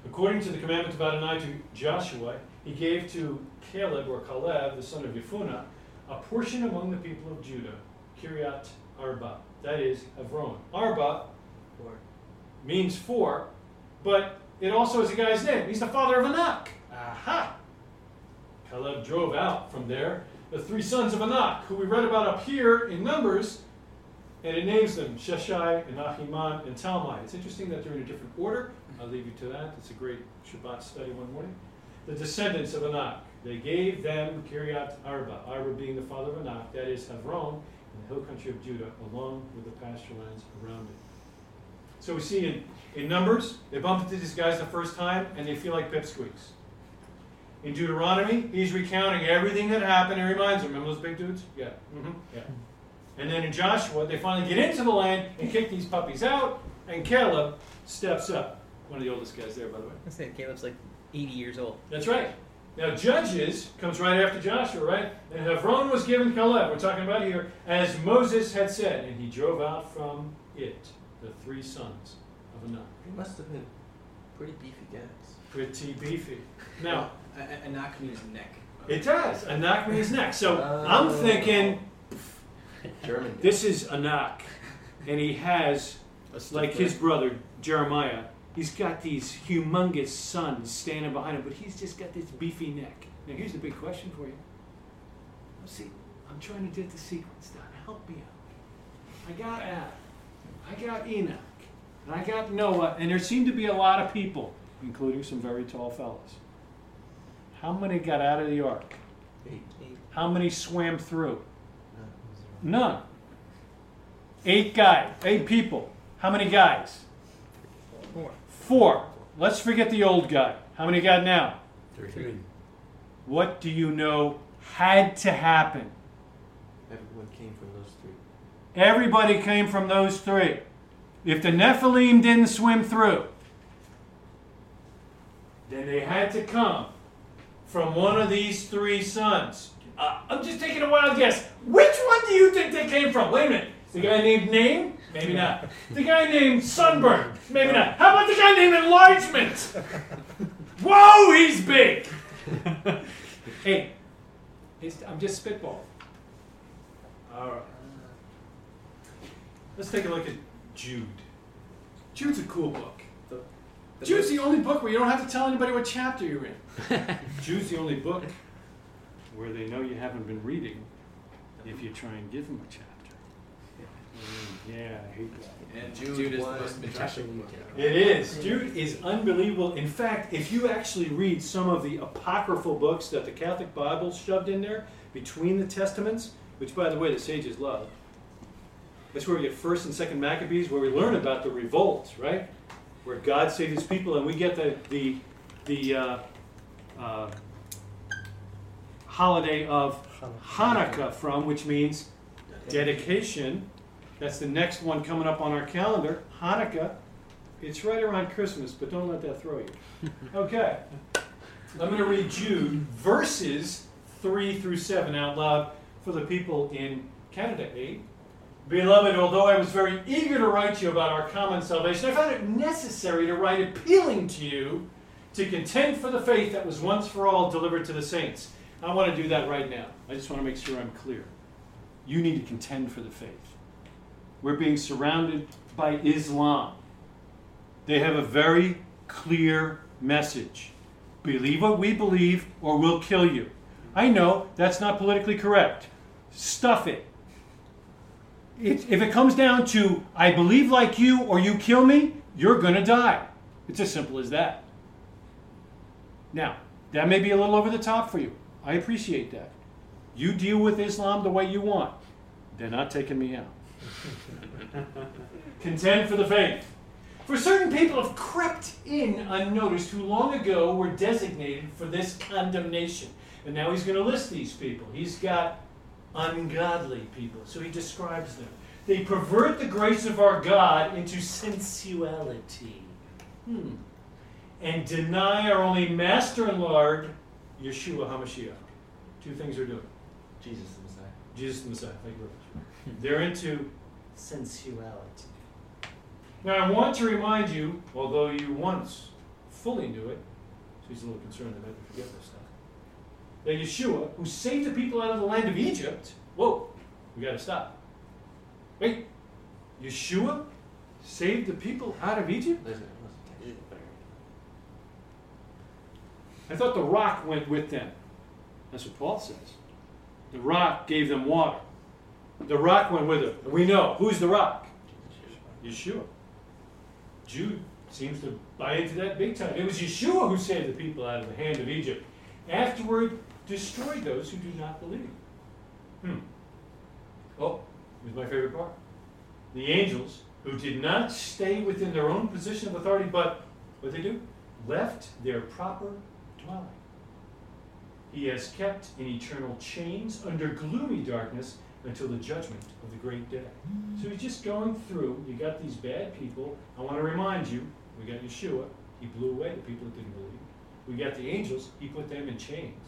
Speaker 1: According to the commandment of Adonai to Joshua, he gave to Caleb, or Caleb, the son of Yefunah, a portion among the people of Judah, Kiryat Arba, that is, Hebron. Arba
Speaker 4: Four.
Speaker 1: means four, but it also is a guy's name. He's the father of Anak. Aha! Caleb drove out from there the three sons of Anak, who we read about up here in Numbers, and it names them Sheshai and Ahiman and Talmai. It's interesting that they're in a different order. I'll leave you to that. It's a great Shabbat study one morning. The descendants of Anak. They gave them Kiryat Arba, Arba being the father of Anak, that is Hebron, in the hill country of Judah, along with the pasture lands around it. So we see in, in Numbers, they bump into these guys the first time and they feel like pipsqueaks. In Deuteronomy, he's recounting everything that happened and reminds them. Remember those big dudes? Yeah. hmm Yeah. And then in Joshua, they finally get into the land and kick these puppies out, and Caleb steps up. One of the oldest guys there, by the way.
Speaker 10: I said Caleb's like 80 years old.
Speaker 1: That's right. Now, Judges comes right after Joshua, right? And Hebron was given Caleb, we're talking about here, as Moses had said, and he drove out from it the three sons of Anak.
Speaker 8: They must have been pretty beefy guys.
Speaker 1: Pretty beefy. Now,
Speaker 5: A- a- Anak means neck.
Speaker 1: it does. Anak means neck. So I'm
Speaker 8: Oh.
Speaker 1: thinking
Speaker 8: German
Speaker 1: this is Anak, and he has, like his brother Jeremiah, he's got these humongous sons standing behind him, but he's just got this beefy neck. Now, here's the big question for you. Let's see, I'm trying to get the sequence done. Help me out. I got Adam, I got Enoch, and I got Noah, and there seemed to be a lot of people, including some very tall fellas. How many got out of the ark?
Speaker 8: Eight.
Speaker 1: How many swam through?
Speaker 8: No.
Speaker 1: None. Eight guys, eight people. How many guys?
Speaker 10: Four.
Speaker 1: Four. Let's forget the old guy. How many got now?
Speaker 8: Three.
Speaker 1: What do you know had to happen?
Speaker 8: Everyone came from those three.
Speaker 1: Everybody came from those three. If the Nephilim didn't swim through, then they had to come from one of these three sons. Uh, I'm just taking a wild guess. Which one do you think they came from? Wait a minute. The guy named Name? Maybe not. The guy named Sunburn? Maybe not. How about the guy named Enlargement? Whoa, he's big. hey, I'm just spitballing. All right. Let's take a look at Jude. Jude's a cool book.
Speaker 5: The
Speaker 1: Jude's
Speaker 5: book-
Speaker 1: the only book where you don't have to tell anybody what chapter you're in. Jude's the only book where they know you haven't been reading if you try and give them a chapter. Mm, Yeah, I hate that.
Speaker 5: And Jude,
Speaker 8: Jude
Speaker 5: is the most
Speaker 8: chapter
Speaker 5: book.
Speaker 1: It is. Jude is unbelievable. In fact, if you actually read some of the apocryphal books that the Catholic Bible shoved in there between the Testaments, which, by the way, the sages love, that's where we get First and Second Maccabees, where we learn about the revolts, right? Where God saved His people, and we get the the the uh, uh, holiday of Hanukkah from, which means dedication. That's the next one coming up on our calendar, Hanukkah. It's right around Christmas, but don't let that throw you. Okay. I'm going to read Jude verses 3 through 7 out loud for the people in Canada. 8. Beloved, although I was very eager to write to you about our common salvation, I found it necessary to write appealing to you to contend for the faith that was once for all delivered to the saints. I want to do that right now. I just want to make sure I'm clear. You need to contend for the faith. We're being surrounded by Islam. They have a very clear message believe what we believe, or we'll kill you. I know that's not politically correct. Stuff it. it if it comes down to I believe like you, or you kill me, you're going to die. It's as simple as that. Now, that may be a little over the top for you. I appreciate that. You deal with Islam the way you want. They're not taking me out. Contend for the faith. For certain people have crept in unnoticed who long ago were designated for this condemnation. And now he's going to list these people. He's got ungodly people, so he describes them. They pervert the grace of our God into sensuality. Hmm. and deny our only Master and Lord, Yeshua HaMashiach. Two things they're doing.
Speaker 8: Jesus the Messiah.
Speaker 1: Jesus the Messiah. Thank you very much. Hmm. They're into sensuality. Now, I want to remind you, although you once fully knew it, so he's a little concerned that I might forget this stuff, that Yeshua, who saved the people out of the land of Egypt, whoa, we got to stop. Wait, Yeshua saved the people out of Egypt?
Speaker 8: Listen, listen.
Speaker 1: I thought the rock went with them. That's what Paul says. The rock gave them water. The rock went with. And we know who's the rock? Yeshua. Jude seems to buy into that big time. It was Yeshua who saved the people out of the hand of Egypt. Afterward, destroyed those who do not believe. Hmm. Oh, here's my favorite part. The angels who did not stay within their own position of authority, but what they do? Left their proper dwelling. He has kept in eternal chains under gloomy darkness until the judgment of the great day. So he's just going through. You got these bad people. I want to remind you, we got Yeshua. He blew away the people that didn't believe. We got the angels. He put them in chains.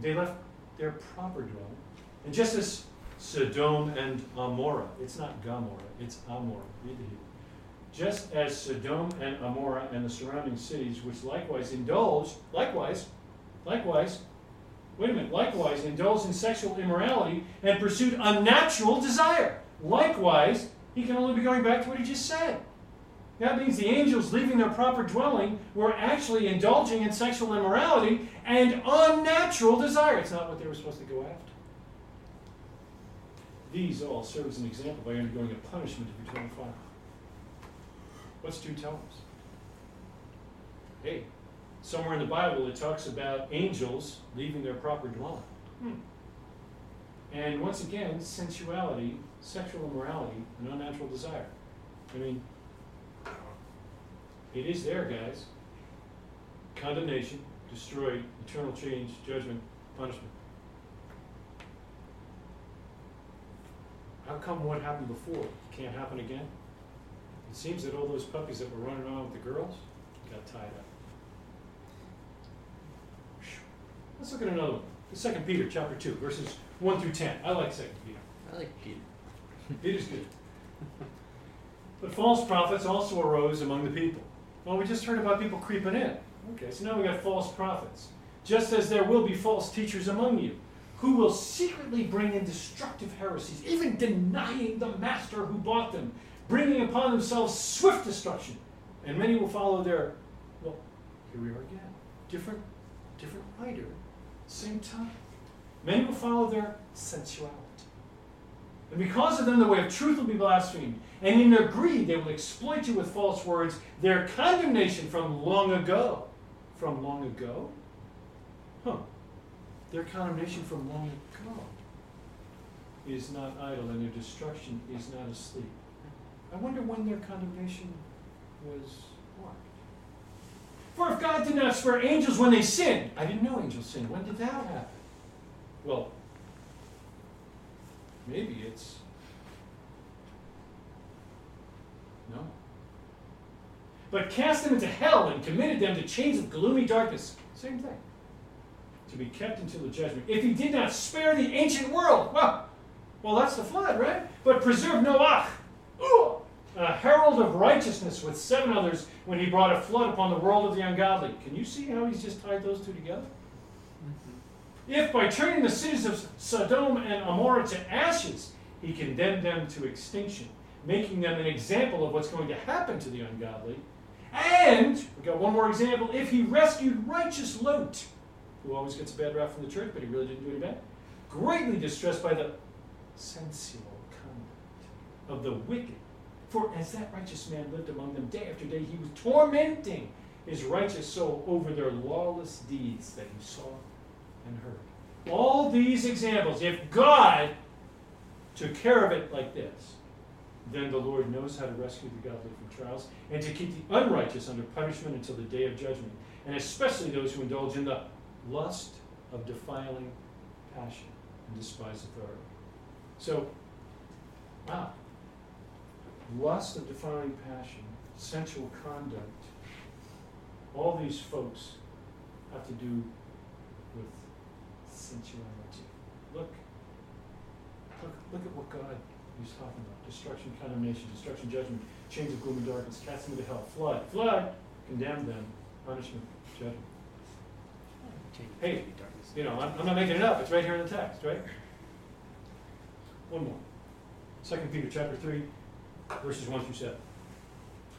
Speaker 1: They left their proper dwelling. And just as Sodom and Amorah, it's not Gomorrah, it's Amorah. Read the Hebrew. Just as Sodom and Amorah and the surrounding cities, which likewise indulged, likewise, likewise, wait a minute, likewise indulged in sexual immorality and pursued unnatural desire. Likewise, he can only be going back to what he just said. That means the angels leaving their proper dwelling were actually indulging in sexual immorality and unnatural desire. It's not what they were supposed to go after. These all serve as an example by undergoing a punishment of eternal fire. What's tell us? Hey, somewhere in the Bible it talks about angels leaving their proper dwelling. Hmm. And once again, sensuality, sexual immorality, and unnatural desire. I mean, it is there, guys. Condemnation, destroyed, eternal change, judgment, punishment. How come what happened before can't happen again? It seems that all those puppies that were running around with the girls got tied up. Let's look at another one. The Second Peter chapter two, verses one through ten. I like Second Peter.
Speaker 4: I like Peter.
Speaker 1: Peter's good. But false prophets also arose among the people. Well, we just heard about people creeping in. Okay, so now we got false prophets. Just as there will be false teachers among you, who will secretly bring in destructive heresies, even denying the master who bought them, bringing upon themselves swift destruction. And many will follow their, well, here we are again. Different, different writer, same time. Many will follow their sensuality. And because of them, the way of truth will be blasphemed. And in their greed, they will exploit you with false words, their condemnation from long ago. From long ago? Huh. Their condemnation from long ago is not idle, and their destruction is not asleep. I wonder when their condemnation was. For if God did not spare angels when they sinned, I didn't know angels sinned. When did that happen? Well, maybe it's no. But cast them into hell and committed them to chains of gloomy darkness. Same thing. To be kept until the judgment. If he did not spare the ancient world, well, well, that's the flood, right? But preserve Noah, ooh, a herald of righteousness with seven others when he brought a flood upon the world of the ungodly. Can you see how he's just tied those two together? Mm-hmm. If by turning the cities of Sodom and Amorah to ashes, he condemned them to extinction, making them an example of what's going to happen to the ungodly. And, we got one more example, if he rescued righteous Lot, who always gets a bad rap from the church, but he really didn't do any bad, greatly distressed by the sensual conduct of the wicked. For as that righteous man lived among them day after day, he was tormenting his righteous soul over their lawless deeds that he saw and heard. All these examples, if God took care of it like this, then the Lord knows how to rescue the godly from trials and to keep the unrighteous under punishment until the day of judgment, and especially those who indulge in the lust of defiling passion and despise authority. So, wow. Lust of defiling passion, sensual conduct, all these folks have to do with sensuality. Look, look, look at what God is talking about. Destruction, condemnation, destruction, judgment, chains of gloom and darkness, cast them into hell, flood, flood, condemn them, punishment, judgment. Hey, You know, I'm, I'm not making it up, it's right here in the text, right? One more. Second Peter chapter three, verses one through seven.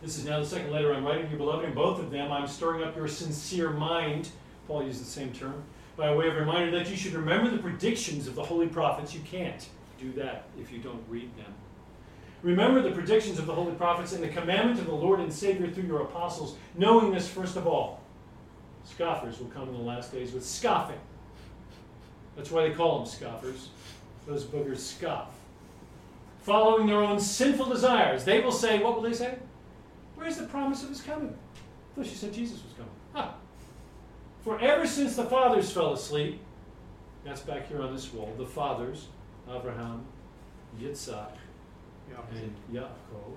Speaker 1: This is now the second letter I'm writing to you, beloved. In both of them, I'm stirring up your sincere mind. Paul used the same term. By way of reminder that you should remember the predictions of the holy prophets. You can't do that if you don't read them. Remember the predictions of the holy prophets and the commandment of the Lord and Savior through your apostles, knowing this first of all. Scoffers will come in the last days with scoffing. That's why they call them scoffers. Those boogers scoff. Following their own sinful desires. They will say, what will they say? Where's the promise of his coming? I thought she said Jesus was coming. Ah. For ever since the fathers fell asleep, that's back here on this wall, the fathers, Abraham, Yitzhak, and Yaakov.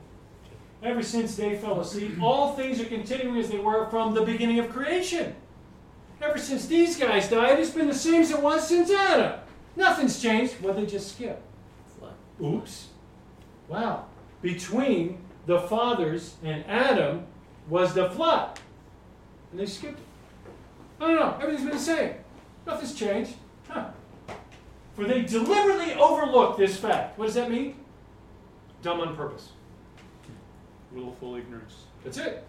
Speaker 1: Ever since they fell asleep, all things are continuing as they were from the beginning of creation. Ever since these guys died, it's been the same as it was since Adam. Nothing's changed. What they just skip? Oops. Wow. Between the fathers and Adam was the flood. And they skipped it. No, no, no. Everything's been the same. Nothing's changed. Huh. For they deliberately overlooked this fact. What does that mean? Dumb on purpose.
Speaker 11: Willful ignorance.
Speaker 1: That's it.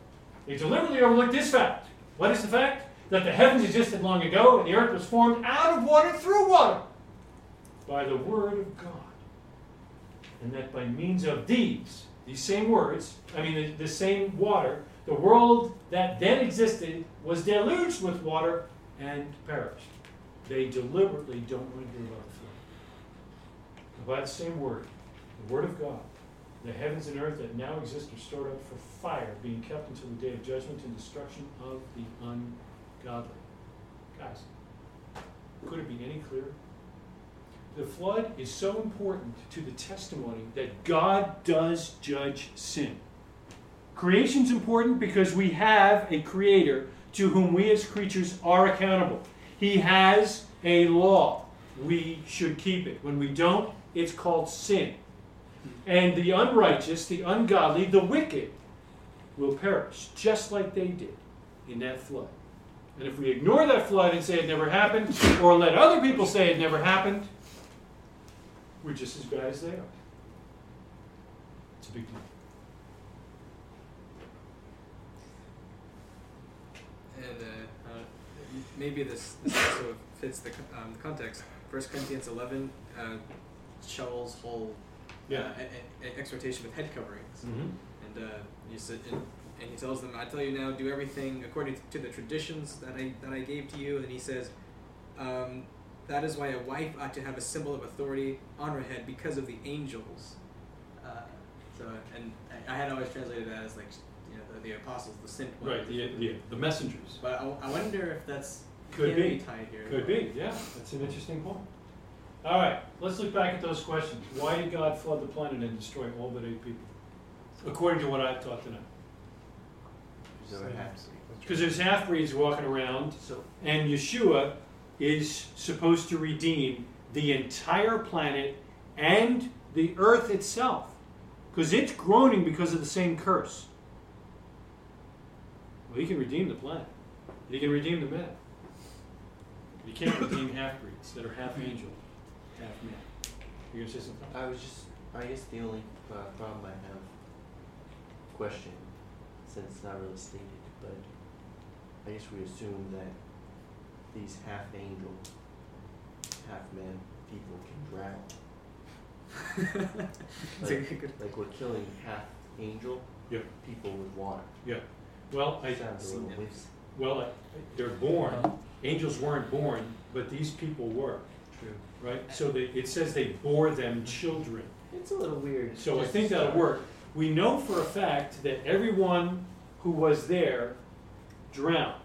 Speaker 1: They deliberately overlooked this fact. What is the fact? That the heavens existed long ago and the earth was formed out of water through water by the word of God. And that by means of these, these same words, I mean the, the same water, the world that then existed was deluged with water and perished. They deliberately don't want to the flood. But by the same word, the word of God, the heavens and earth that now exist are stored up for fire, being kept until the day of judgment and destruction of the ungodly. Guys, could it be any clearer? The flood is so important to the testimony that God does judge sin. Creation's important because we have a creator to whom we as creatures are accountable. He has a law. We should keep it. When we don't, it's called sin. And the unrighteous, the ungodly, the wicked will perish, just like they did in that flood. And if we ignore that flood and say it never happened, or let other people say it never happened, we're just as bad as they are. It's a big deal.
Speaker 5: And uh, uh, maybe this, this also fits the, um, the context. First Corinthians 11, uh, Shaul's whole uh,
Speaker 1: Yeah.
Speaker 5: e- e- exhortation with head coverings.
Speaker 1: Mm-hmm.
Speaker 5: And uh, he said, and, and he tells them, "I tell you now, do everything according to the traditions that I that I gave to you." And he says, um, "That is why a wife ought to have a symbol of authority on her head because of the angels." Uh, so, and I, I had always translated that as like, you know, the, the apostles, the sent ones.
Speaker 1: Right, the, the, the messengers.
Speaker 5: But I, I wonder if that's
Speaker 1: Could
Speaker 5: can
Speaker 1: be.
Speaker 5: tied here.
Speaker 1: Could be, yeah, that's an interesting point. All right, let's look back at those questions. Why did God flood the planet and destroy all but eight people? According to what I've taught tonight.
Speaker 8: There's other halves.
Speaker 1: Because there's half breeds walking around,
Speaker 8: So,
Speaker 1: and Yeshua is supposed to redeem the entire planet and the earth itself. Because it's groaning because of the same curse. Well, he can redeem the planet. He can redeem the man. He can't redeem half breeds that are half angel, half man. You're gonna say something?
Speaker 8: I was just, I guess the only uh, problem I have, question, since it's not really stated, but I guess we assume that these half angel, half man people can drown.
Speaker 5: It's a
Speaker 8: Like,
Speaker 5: good-
Speaker 8: like we're killing half angel
Speaker 1: Yeah.
Speaker 8: people with water. Yeah.
Speaker 1: Well, I,
Speaker 8: Sounds a little whiz.
Speaker 1: well, I, they're born. Angels weren't born, but these people were,
Speaker 8: True.
Speaker 1: right? So they, it says they bore them children.
Speaker 8: It's a little weird.
Speaker 1: So I think that'll work. We know for a fact that everyone who was there drowned,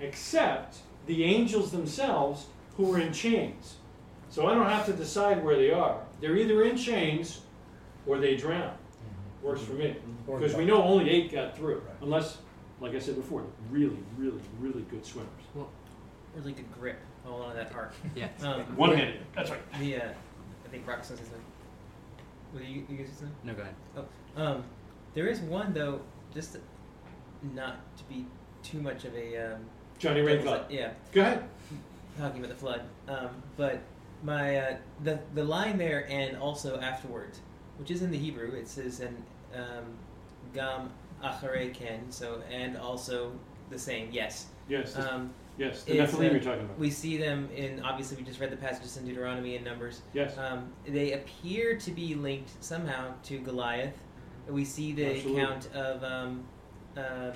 Speaker 1: except the angels themselves who were in chains. So I don't have to decide where they are. They're either in chains or they drown. Works for me. Because we know only eight got through, unless like I said before, really, really, really good swimmers.
Speaker 10: Well, Really good grip all on that ark.
Speaker 4: Yeah.
Speaker 10: Um,
Speaker 1: One
Speaker 10: yeah,
Speaker 1: handed. That's right.
Speaker 10: The uh, I think Rock says something. Will you, you guys say something?
Speaker 4: No, go ahead.
Speaker 10: Um, there is one though, just to- not to be too much of a um,
Speaker 1: Johnny Rainbow.
Speaker 10: Yeah,
Speaker 1: Go ahead.
Speaker 10: talking about the flood. Um, but my uh, the the line there and also afterwards, which is in the Hebrew, it says and um, gam acharei ken. So and also the same. Yes.
Speaker 1: Yes.
Speaker 10: Um,
Speaker 1: yes. The Nephilim
Speaker 10: uh,
Speaker 1: you're talking about.
Speaker 10: we see them in obviously we just read the passages in Deuteronomy and Numbers.
Speaker 1: yes.
Speaker 10: Um, they appear to be linked somehow to Goliath. We see the
Speaker 1: Absolutely.
Speaker 10: account of um, um,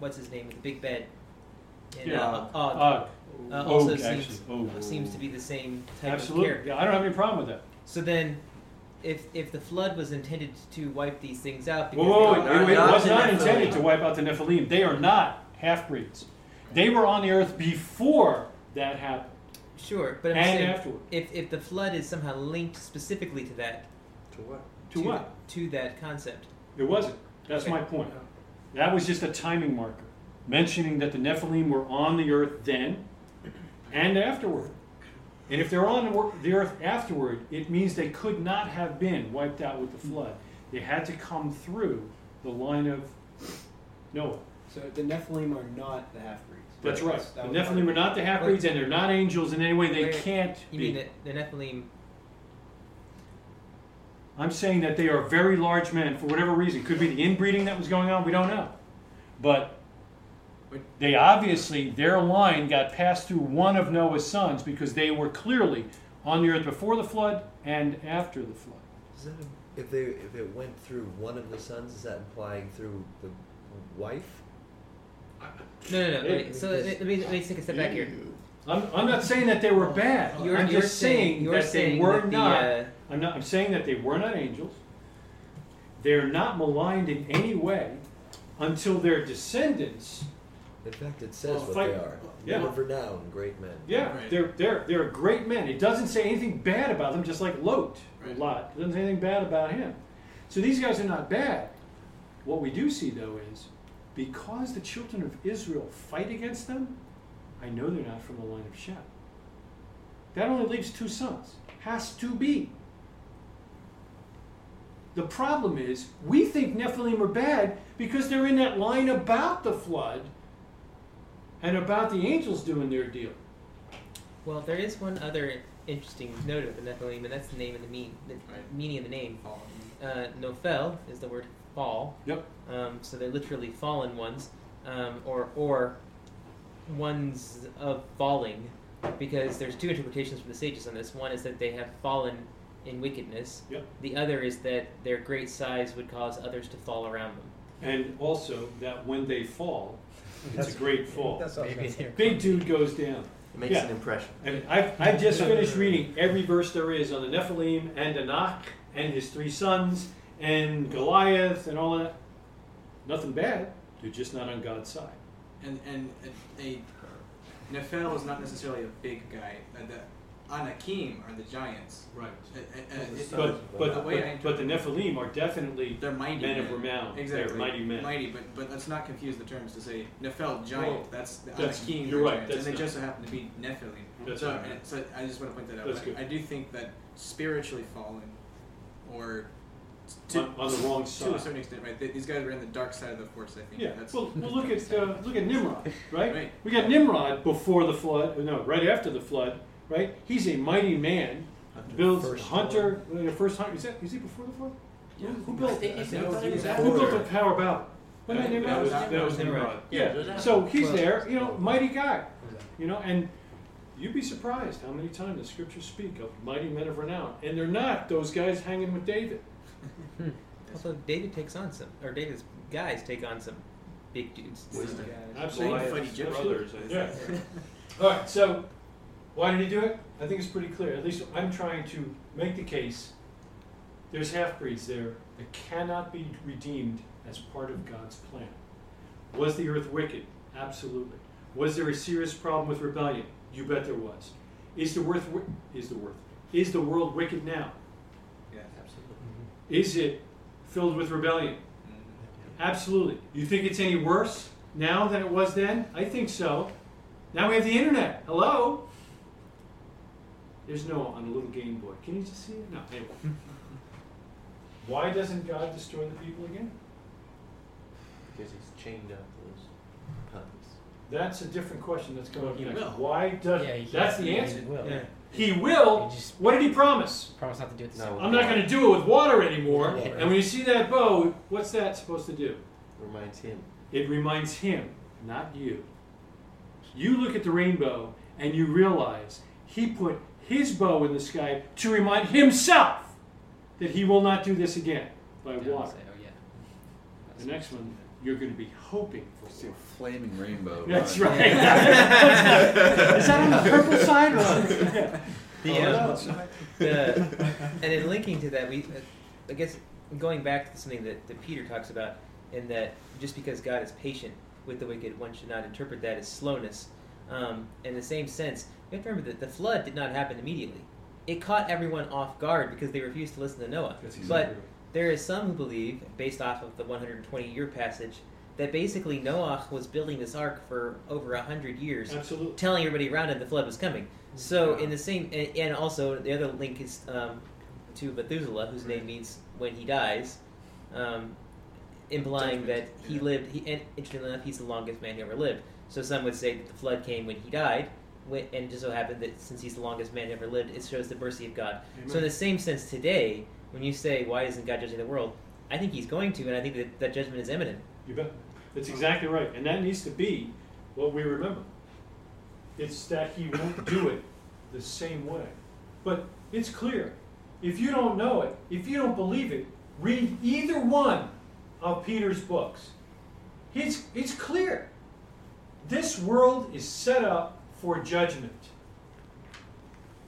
Speaker 10: what's his name, the big bed. In,
Speaker 1: Yeah.
Speaker 10: uh, Og.
Speaker 1: Og.
Speaker 10: Uh, also
Speaker 1: Og,
Speaker 10: seems,
Speaker 1: actually. Og.
Speaker 10: seems to be the same type of
Speaker 1: Absolutely.
Speaker 10: character.
Speaker 1: Yeah, I don't have any problem with that.
Speaker 10: So then, if if the flood was intended to wipe these things out,
Speaker 1: Whoa,
Speaker 10: because
Speaker 1: whoa,
Speaker 10: they
Speaker 1: whoa,
Speaker 10: were-
Speaker 1: wait, wait, it was not intended to wipe out the Nephilim. They are not half breeds. They were on the earth before that happened
Speaker 10: sure, but I'm
Speaker 1: and
Speaker 10: saying
Speaker 1: afterward.
Speaker 10: if if the flood is somehow linked specifically to that
Speaker 8: To what?
Speaker 1: To what?
Speaker 10: to that concept,
Speaker 1: It wasn't. That's
Speaker 10: Okay.
Speaker 1: my point. That was just a timing marker, mentioning that the Nephilim were on the earth then and afterward. And if they're on the earth afterward, it means they could not have been wiped out with the flood. They had to come through the line of Noah.
Speaker 5: So the Nephilim are not the half breeds.
Speaker 1: That's right.
Speaker 5: That
Speaker 1: the Nephilim are not the half breeds, and they're not angels in any way. They can't
Speaker 10: you
Speaker 1: be.
Speaker 10: mean that the Nephilim
Speaker 1: I'm saying that they are very large men for whatever reason. Could be the inbreeding that was going on. We don't know. But they obviously, their line got passed through one of Noah's sons because they were clearly on the earth before the flood and after the flood.
Speaker 10: is that a-
Speaker 2: If they if it went through one of the sons, is that implying through the wife?
Speaker 10: No, no, no.
Speaker 1: Yeah,
Speaker 10: wait, so let me, let me, take a step back here.
Speaker 1: I'm, I'm not saying that they were bad.
Speaker 10: You're,
Speaker 1: I'm
Speaker 10: you're
Speaker 1: just saying,
Speaker 10: you're
Speaker 1: that
Speaker 10: saying
Speaker 1: they were
Speaker 10: that the,
Speaker 1: not.
Speaker 10: uh,
Speaker 1: I'm not. I'm saying that they were not angels. They're not maligned in any way until their descendants
Speaker 2: In fact, it says
Speaker 1: Well,
Speaker 2: what
Speaker 1: fight-
Speaker 2: they are.
Speaker 1: yeah.
Speaker 2: Men of renown, great men.
Speaker 1: Yeah,
Speaker 5: Right.
Speaker 1: they're they're they're great men. It doesn't say anything bad about them, just like Lot
Speaker 5: Right.
Speaker 1: lot. It doesn't say anything bad about him. So these guys are not bad. What we do see though is because the children of Israel fight against them, I know they're not from the line of Shem. That only leaves two sons. Has to be. The problem is we think Nephilim are bad because they're in that line about the flood and about the angels doing their deal.
Speaker 10: well, there is one other interesting note of the Nephilim, and that's the name of the mean, the
Speaker 5: Right.
Speaker 10: meaning of the name. Uh, Nophel is the word fall.
Speaker 1: Yep.
Speaker 10: Um, so they're literally fallen ones, um, or or ones of falling, because there's two interpretations from the sages on this. One is that they have fallen in wickedness.
Speaker 1: Yep.
Speaker 10: The other is that their great size would cause others to fall around them.
Speaker 1: And also that when they fall, it's a great fall.
Speaker 12: That's all.
Speaker 4: Maybe they're
Speaker 1: Big dude goes down.
Speaker 8: It makes
Speaker 1: Yeah.
Speaker 8: an impression.
Speaker 1: And I've, I've just finished reading every verse there is on the Nephilim and Anak and his three sons and Goliath and all that. Nothing bad. They're just not on God's side.
Speaker 5: And and a, a Nephil is not necessarily a big guy. Uh, the Anakim are the giants.
Speaker 1: Right.
Speaker 5: Uh, uh, uh, it-
Speaker 1: But, but,
Speaker 5: The way
Speaker 1: but, but the Nephilim are definitely
Speaker 5: they're mighty
Speaker 1: men
Speaker 5: men.
Speaker 1: of renown.
Speaker 5: Exactly.
Speaker 1: They're mighty men.
Speaker 5: Mighty, but but let's not confuse the terms to say Nephil giant.
Speaker 1: Well,
Speaker 5: that's the
Speaker 1: that's-
Speaker 5: Anakim.
Speaker 1: you're right,
Speaker 5: giants,
Speaker 1: that's
Speaker 5: and they
Speaker 1: not-
Speaker 5: just so happen to be Nephilim.
Speaker 1: That's
Speaker 5: so,
Speaker 1: right.
Speaker 5: and so I just want to point that out.
Speaker 1: That's
Speaker 5: I-
Speaker 1: good.
Speaker 5: I do think that spiritually fallen, or to,
Speaker 1: On, on the wrong side.
Speaker 5: to a certain extent, right? Th- These guys were in the dark side of the force. I think.
Speaker 1: Yeah.
Speaker 5: That's,
Speaker 1: Well, well look at uh, look at Nimrod, right?
Speaker 5: Right.
Speaker 1: We got Nimrod before the flood. No, right after the flood, right? He's a mighty man. Builds
Speaker 2: First
Speaker 1: hunter. uh, The first hunter. Is that is he before the flood?
Speaker 5: Yeah.
Speaker 1: Who built?
Speaker 4: think
Speaker 5: he's-
Speaker 4: he
Speaker 5: no, he
Speaker 4: he
Speaker 5: was
Speaker 4: was
Speaker 1: Who built the
Speaker 5: after.
Speaker 1: Tower of Babel? Wasn't that
Speaker 11: That was,
Speaker 5: That
Speaker 11: that
Speaker 5: was
Speaker 11: was
Speaker 10: Nimrod.
Speaker 11: Nimrod.
Speaker 1: Yeah. So he's there, you know, mighty guy. You know, and you'd be surprised how many times the scriptures speak of mighty men of renown, and they're not those guys hanging with David.
Speaker 10: Also, David takes on some, or David's guys take on some big dudes.
Speaker 8: Wisdom.
Speaker 1: Absolutely.
Speaker 5: Fight
Speaker 11: Goliath's
Speaker 5: Egyptians.
Speaker 11: brothers, I
Speaker 1: Yeah. All right. So why did he do it? I think it's pretty clear. At least I'm trying to make the case. There's half breeds there that cannot be redeemed as part of God's plan. Was the earth wicked? Absolutely. Was there a serious problem with rebellion? You bet there was. Is the worth is the worth is the world wicked now?
Speaker 5: Yeah.
Speaker 8: Absolutely.
Speaker 1: Is it filled with rebellion?
Speaker 5: Mhm.
Speaker 1: Absolutely. You think it's any worse? now than it was then? I think so. Now we have the internet. Hello? There's no on a little Game Boy. Can you just see it? No, anyway. Why doesn't God destroy the people again?
Speaker 8: Because he's chained up those puppies.
Speaker 1: That's a different question that's coming up
Speaker 4: He
Speaker 1: next.
Speaker 5: will.
Speaker 1: Why does
Speaker 4: Yeah, he-
Speaker 1: that's the
Speaker 4: he
Speaker 1: answer?
Speaker 4: will.
Speaker 10: Yeah.
Speaker 1: He will.
Speaker 4: He just
Speaker 1: What did he promise?
Speaker 4: promise not to do it. The
Speaker 8: No.
Speaker 4: same.
Speaker 1: I'm not going to do it with water anymore.
Speaker 8: Yeah.
Speaker 1: And when you see that bow, what's that supposed to do?
Speaker 8: Reminds him.
Speaker 1: It reminds him, not you. You look at the rainbow and you realize he put his bow in the sky to remind himself that he will not do this again by
Speaker 4: Yeah,
Speaker 1: water.
Speaker 4: say, oh yeah.
Speaker 1: The next one, you're going to be hoping for
Speaker 9: See a flaming rainbow.
Speaker 1: That's
Speaker 9: run.
Speaker 1: right. Is that on the purple side? Or?
Speaker 10: The,
Speaker 1: Oh,
Speaker 10: um, the, and in linking to that, we, uh, I guess, going back to something that, that Peter talks about, in that just because God is patient with the wicked, one should not interpret that as slowness. Um, in the same sense, you have to remember that the flood did not happen immediately. It caught everyone off guard because they refused to listen to Noah. But
Speaker 1: right.
Speaker 10: there is some who believe, based off of the 120 year passage, that basically Noah was building this ark for over 100 years
Speaker 1: Absolutely.
Speaker 10: telling everybody around him the flood was coming. So in the same, and, and also the other link is um, to Methuselah, whose name means when he dies, um, implying that he
Speaker 5: yeah.
Speaker 10: lived. He, and interestingly enough, he's the longest man who ever lived. So some would say that the flood came when he died, when, and it just so happened that since he's the longest man ever lived, it shows the mercy of God. So in the same sense, today, when you say why isn't God judging the world, I think He's going to, and I think that that judgment is imminent.
Speaker 1: You bet. That's exactly right. And that needs to be what we remember. It's that he won't do it the same way. But it's clear. If you don't know it, if you don't believe it, read either one of Peter's books. It's, it's clear. This world is set up for judgment.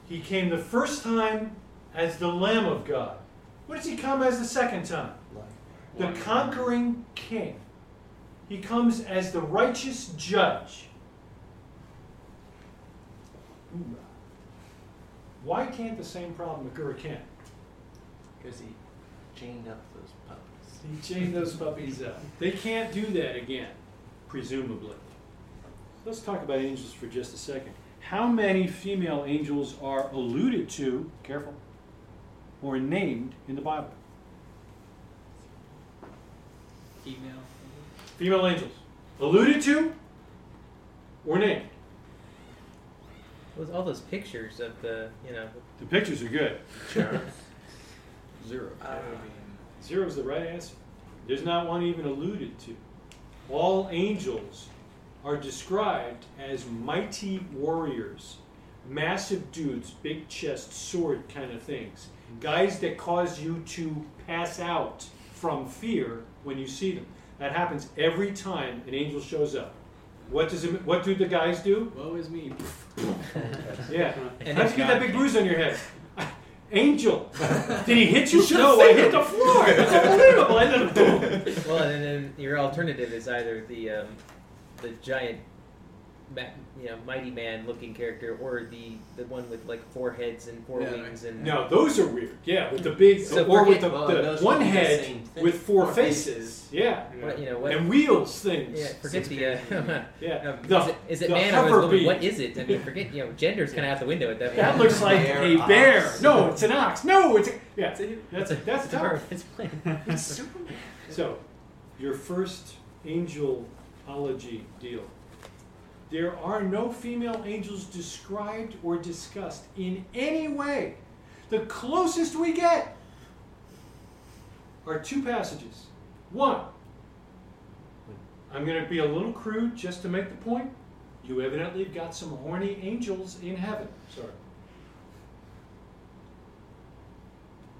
Speaker 1: He came the first time as the Lamb of God. What does he come as the second time? The conquering king. He comes as the righteous judge. Why can't the same problem occur again?
Speaker 8: because he chained up those puppies.
Speaker 1: He chained those puppies up. They can't do that again, presumably. Let's talk about angels for just a second. How many female angels are alluded to, careful, or named in the Bible?
Speaker 5: Female.
Speaker 1: Female angels. Alluded to or named?
Speaker 10: With all those pictures of the, you know,
Speaker 1: The pictures are good.
Speaker 9: Zero.
Speaker 1: Zero is the right answer. There's not one even alluded to. All angels are described as mighty warriors, massive dudes, big chest, sword kind of things. Guys that cause you to pass out from fear when you see them. That happens every time an angel shows up. What does it, what do the guys do?
Speaker 5: Woe is me.
Speaker 1: Yeah.
Speaker 10: And
Speaker 1: How'd
Speaker 10: it's
Speaker 1: you get that big bruise on your head? Angel. Did he hit you? No, I hit the floor. It's unbelievable. And then boom.
Speaker 10: well, and then your alternative is either the um, the giant, you know, mighty man looking character, or the the one with like four heads and four
Speaker 5: Yeah,
Speaker 10: wings and
Speaker 1: No, those are weird. Yeah, with the big,
Speaker 10: So
Speaker 1: or with the,
Speaker 8: well,
Speaker 1: the one
Speaker 8: would the
Speaker 1: head with four,
Speaker 8: Four
Speaker 1: faces. Yeah,
Speaker 10: what you know what.
Speaker 1: and wheels things.
Speaker 10: yeah, forget the. Uh,
Speaker 1: Yeah.
Speaker 10: um,
Speaker 1: The-
Speaker 10: is it, is it
Speaker 1: the
Speaker 10: man or is it woman? What is it? I mean, forget you know, gender's kind of out the window at that point.
Speaker 1: That looks like
Speaker 8: Bear,
Speaker 1: a
Speaker 8: ox.
Speaker 1: bear. No, it's an ox. No, it's a, yeah. That's a, that's
Speaker 10: It's a bird.
Speaker 1: tough.
Speaker 10: It's plain.
Speaker 5: It's Superman.
Speaker 1: So, your first angelology deal. There are no female angels described or discussed in any way. The closest we get are two passages. One, I'm going to be a little crude just to make the point. You evidently have got some horny angels in heaven. Sorry.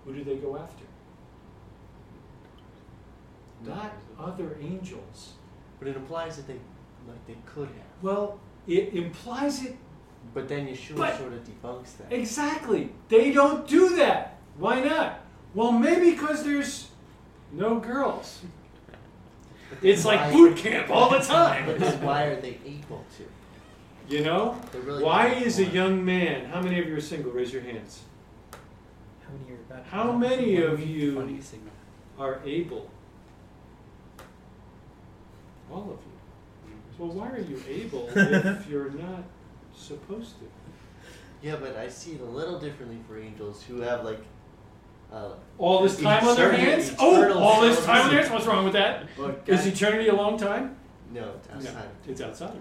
Speaker 1: Who do they go after? Not other angels.
Speaker 8: But it implies that they, like, they could have.
Speaker 1: Well, it implies it
Speaker 8: But then Yeshua
Speaker 1: But-
Speaker 8: sort of debunks that.
Speaker 1: exactly. They don't do that. Why not? Well, maybe because there's no girls.
Speaker 8: But then
Speaker 1: It's like boot camp all the time.
Speaker 8: why are they able to?
Speaker 1: You know?
Speaker 8: Really
Speaker 1: Why is a young man, how many of you are single? Raise your hands.
Speaker 10: How many are about?
Speaker 1: How many of
Speaker 4: Funny
Speaker 1: you are able? All of you. Well, why are you able if you're not supposed to?
Speaker 8: Yeah, but I see it a little differently for angels who have like. Uh,
Speaker 1: All this time on their hands? Oh, all this time on their hands? What's wrong with that?
Speaker 5: Well,
Speaker 1: Is eternity a long time?
Speaker 8: No, it's outside.
Speaker 1: No, it's outside.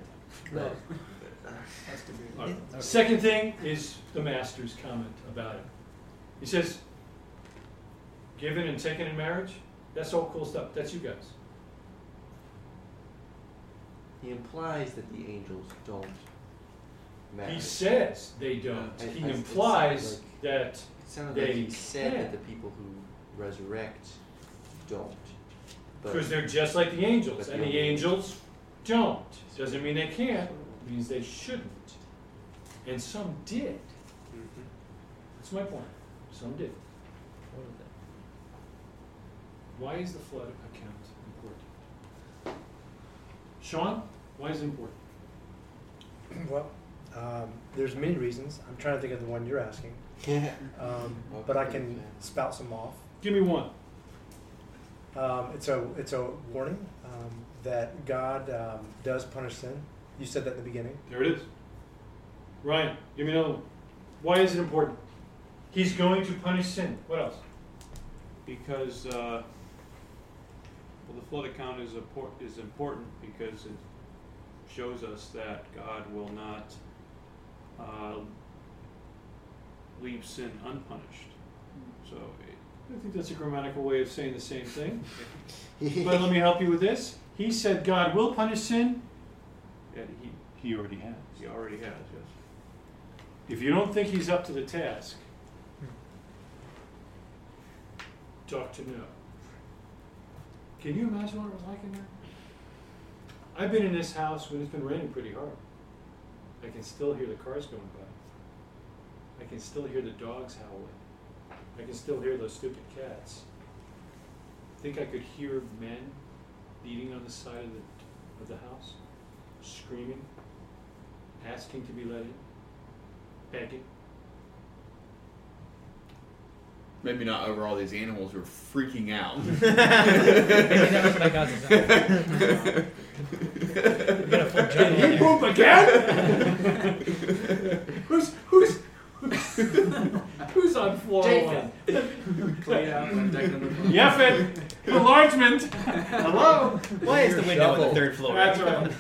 Speaker 8: But-
Speaker 5: has to be.
Speaker 1: Second thing is the master's comment about it. He says, given and taken in marriage, that's all cool stuff. That's you guys.
Speaker 8: He implies that the angels don't marry.
Speaker 1: He says they don't.
Speaker 8: I-
Speaker 1: He
Speaker 8: I- it
Speaker 1: implies
Speaker 8: sounds like-
Speaker 1: that
Speaker 8: It sounded
Speaker 1: they
Speaker 8: like he said
Speaker 1: can.
Speaker 8: that the people who resurrect don't.
Speaker 1: Because they're just like the angels, and
Speaker 8: the
Speaker 1: the angels don't. Doesn't mean they can't. It means they shouldn't. And some did.
Speaker 11: Mhm.
Speaker 1: That's my point. Some did. Why is the flood account important? Sean, why is it important?
Speaker 12: Well, um, there's many reasons. I'm trying to think of the one you're asking, um, but I can spout some off.
Speaker 1: Give me one.
Speaker 12: Um, it's a it's a warning um, that God um, does punish sin. You said that in the beginning.
Speaker 1: There it is. Ryan, give me another one. Why is it important? He's going to punish sin. What else?
Speaker 11: Because, uh, well, the flood account is, appor- is important because it shows us that God will not uh, leave sin unpunished. So,
Speaker 1: I think that's a grammatical way of saying the same thing. but let me help you with this. He said God will punish sin.
Speaker 11: yeah, he,
Speaker 1: He already has.
Speaker 11: he already has, yes.
Speaker 1: If you don't think he's up to the task, talk to Noah. Can you imagine what it was like in there? I've been in this house when it's been raining pretty hard. I can still hear the cars going by. I can still hear the dogs howling. I can still hear those stupid cats. I think I could hear men beating on the side of the of the house, screaming, asking to be let in, begging.
Speaker 9: Maybe not over all these animals who are freaking out.
Speaker 10: Maybe that was what I caused it. You got a full jungle
Speaker 1: Did he poop again? who's who's who's on floor
Speaker 4: Japheth.
Speaker 1: one?
Speaker 5: Clean out and deck them.
Speaker 1: Enlargement. Hello.
Speaker 10: Why is the window on the third floor?
Speaker 1: That's right.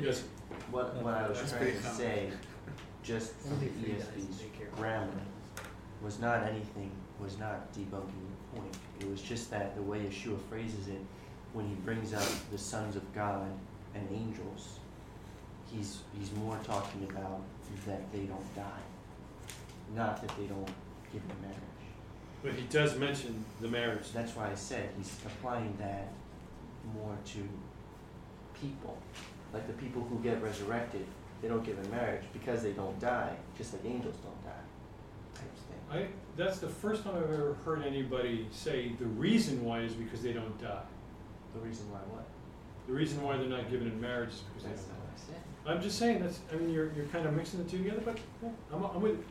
Speaker 1: Yes.
Speaker 8: What, what I was
Speaker 5: That's
Speaker 8: trying to say, just from the ESV's grammar, was not anything, was not debunking the point. It was just that the way Yeshua phrases it, when he brings up the sons of God and angels, he's, he's more talking about that they don't die, not that they don't give in marriage.
Speaker 1: But he does mention the marriage.
Speaker 8: That's why I said he's applying that more to people. Like the people who get resurrected, they don't give in marriage because they don't die, just like angels don't die. Type thing.
Speaker 1: I that's the first time I've ever heard anybody say the reason why is because they don't die.
Speaker 8: The reason why what?
Speaker 1: The reason why they're not given in marriage is because
Speaker 8: That's
Speaker 1: they don't die. I'm just saying that's. I mean, you're you're kind of mixing the two together, but yeah, I'm I'm with.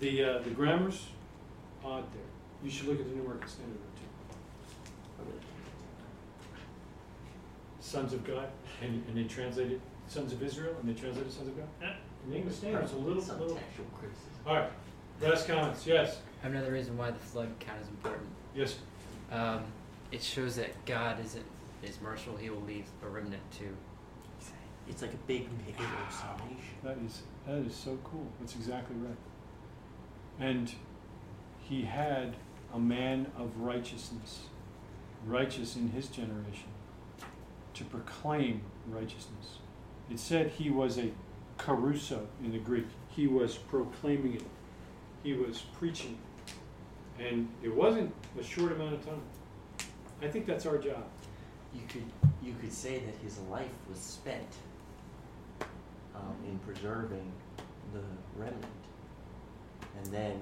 Speaker 1: The uh, the grammar's odd there. You should look at the New American Standard too. Sons of God, and, and they translated sons of Israel, and they translated sons of God. Eh, In the English Standard, it's a little,
Speaker 8: Some
Speaker 1: little. All right, last comments. Yes,
Speaker 4: Another reason why the flood count is important.
Speaker 1: yes.
Speaker 4: Um, it shows that God isn't is merciful. He will leave a remnant to.
Speaker 8: It's like a big picture of salvation.
Speaker 1: That is that is so cool. That's exactly right. And he had a man of righteousness, righteous in his generation, to proclaim righteousness. It said he was a kerusso in the Greek. He was proclaiming it. He was preaching. And it wasn't a short amount of time. I think that's our job.
Speaker 8: You could you could say that his life was spent um, in preserving the remnant, and then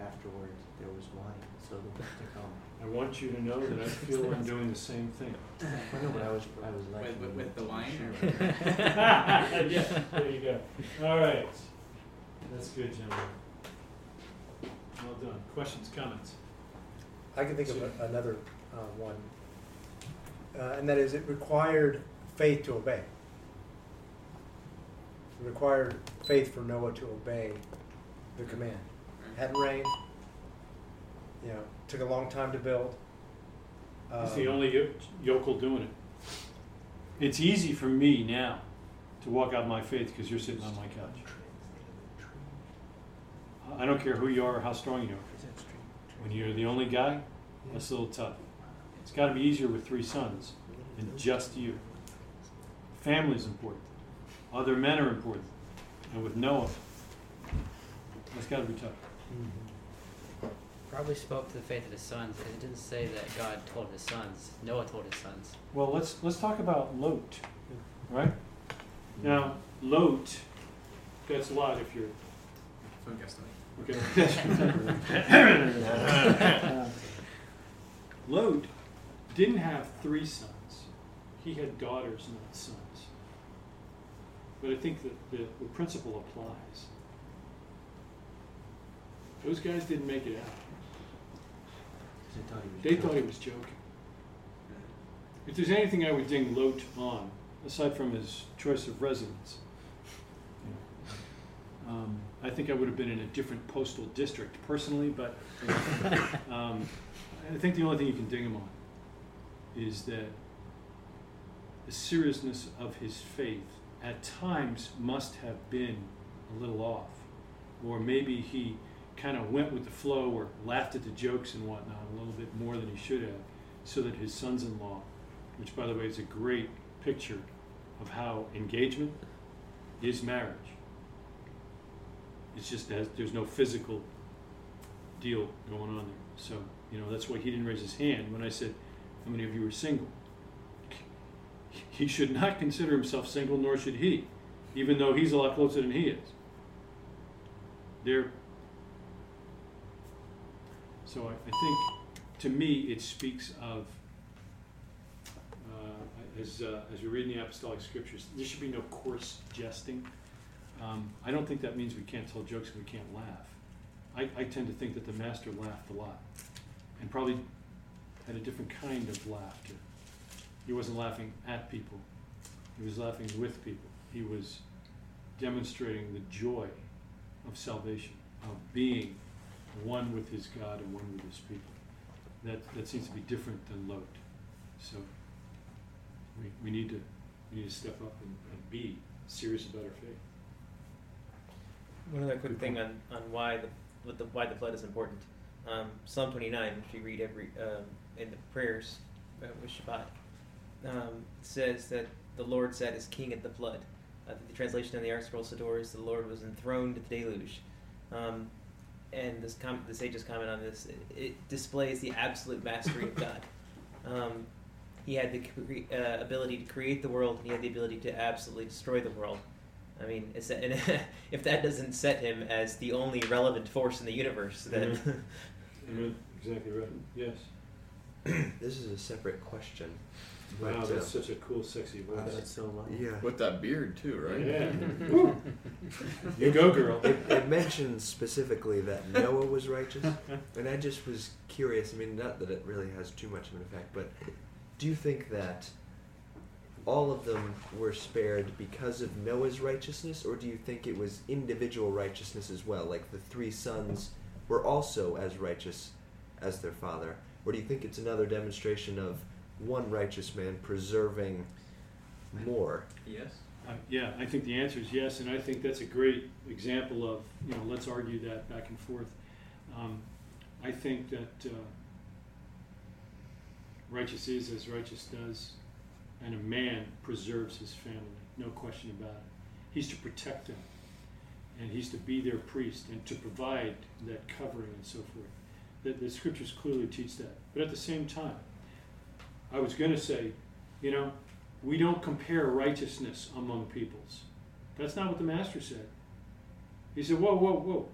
Speaker 8: afterwards there was wine, so the world to come.
Speaker 1: I want you to know that I feel I'm doing the same thing.
Speaker 8: I know, but I was I was like
Speaker 5: With, with, with the wine
Speaker 8: Sure.
Speaker 1: yeah, there you go. All right. That's good, gentlemen. Well done. Questions, comments?
Speaker 12: I can think of a, another uh, one, uh, and that is it required faith to obey. It required faith for Noah to obey the command. Hadn't rained. You know, took a long time to build.
Speaker 1: He's the
Speaker 12: Um,
Speaker 1: only yo- yokel doing it. It's easy for me now to walk out my faith because you're sitting on my couch. I don't care who you are or how strong you are. When you're the only guy, that's a little tough. It's got to be easier with three sons than just you. Family's important. Other men are important. And with Noah, that's got to be tough.
Speaker 4: Probably spoke to the faith of his sons. because It didn't say that God told his sons. Noah told his sons.
Speaker 1: Well, let's let's talk about Lot, right? Now, Lot, that's a lot if you're
Speaker 5: Fun guest study.
Speaker 1: Okay. Lot didn't have three sons. He had daughters, not sons. But I think that the, the principle applies. Those guys didn't make it out. They thought he was joking. If there's anything I would ding Lot on, aside from his choice of residence, um, I think I would have been in a different postal district personally, but um, I think the only thing you can ding him on is that the seriousness of his faith at times must have been a little off. Or maybe he kind of went with the flow or laughed at the jokes and whatnot a little bit more than he should have, so that his sons in law, which by the way is a great picture of how engagement is marriage. It's just that there's no physical deal going on there. So, you know, that's why he didn't raise his hand when I said, How many of you are single? He should not consider himself single, nor should he, even though he's a lot closer than he is. There. So I, I think, to me, it speaks of, uh, as, uh, as we read in the apostolic scriptures, there should be no coarse jesting. Um, I don't think that means we can't tell jokes and we can't laugh. I, I tend to think that the master laughed a lot and probably had a different kind of laughter. He wasn't laughing at people, he was laughing with people. He was demonstrating the joy of salvation, of being one with his God and one with his people. That, that seems to be different than Lot. So we, we, need, to, we need to step up and, and be serious about our faith.
Speaker 10: One other quick thing on, on why the what the why the flood is important. Um, Psalm 29, which we read every um, in the prayers uh, with Shabbat, um, says that the Lord sat as king at the flood. I think the translation in the ArtScroll Siddur is the Lord was enthroned at the deluge. Um, and this com- the sages comment on this. It, it displays the absolute mastery of God. Um, he had the cre- uh, ability to create the world, and he had the ability to absolutely destroy the world. I mean, it's, and if that doesn't set him as the only relevant force in the universe, then
Speaker 1: Amen. Exactly right. Yes.
Speaker 2: this is a separate question.
Speaker 1: Wow,
Speaker 2: but,
Speaker 1: that's
Speaker 2: uh,
Speaker 1: such a cool, sexy voice.
Speaker 8: Wow, that's so loud.
Speaker 2: Yeah.
Speaker 9: With that beard too, right?
Speaker 1: Yeah. You go, girl.
Speaker 2: It, it mentions specifically that Noah was righteous, and I just was curious. I mean, not that it really has too much of an effect, but do you think that all of them were spared because of Noah's righteousness, or do you think it was individual righteousness as well? Like the three sons were also as righteous as their father, or do you think it's another demonstration of one righteous man preserving more?
Speaker 5: Yes.
Speaker 1: Uh, yeah, I think the answer is yes, and I think that's a great example of, you know, let's argue that back and forth. Um, I think that uh, righteous is as righteous does, and a man preserves his family, no question about it. He's to protect them, and he's to be their priest, and to provide that covering and so forth. The, the scriptures clearly teach that. But at the same time, I was going to say, you know, we don't compare righteousness among peoples. That's not what the master said. He said, whoa, whoa, whoa.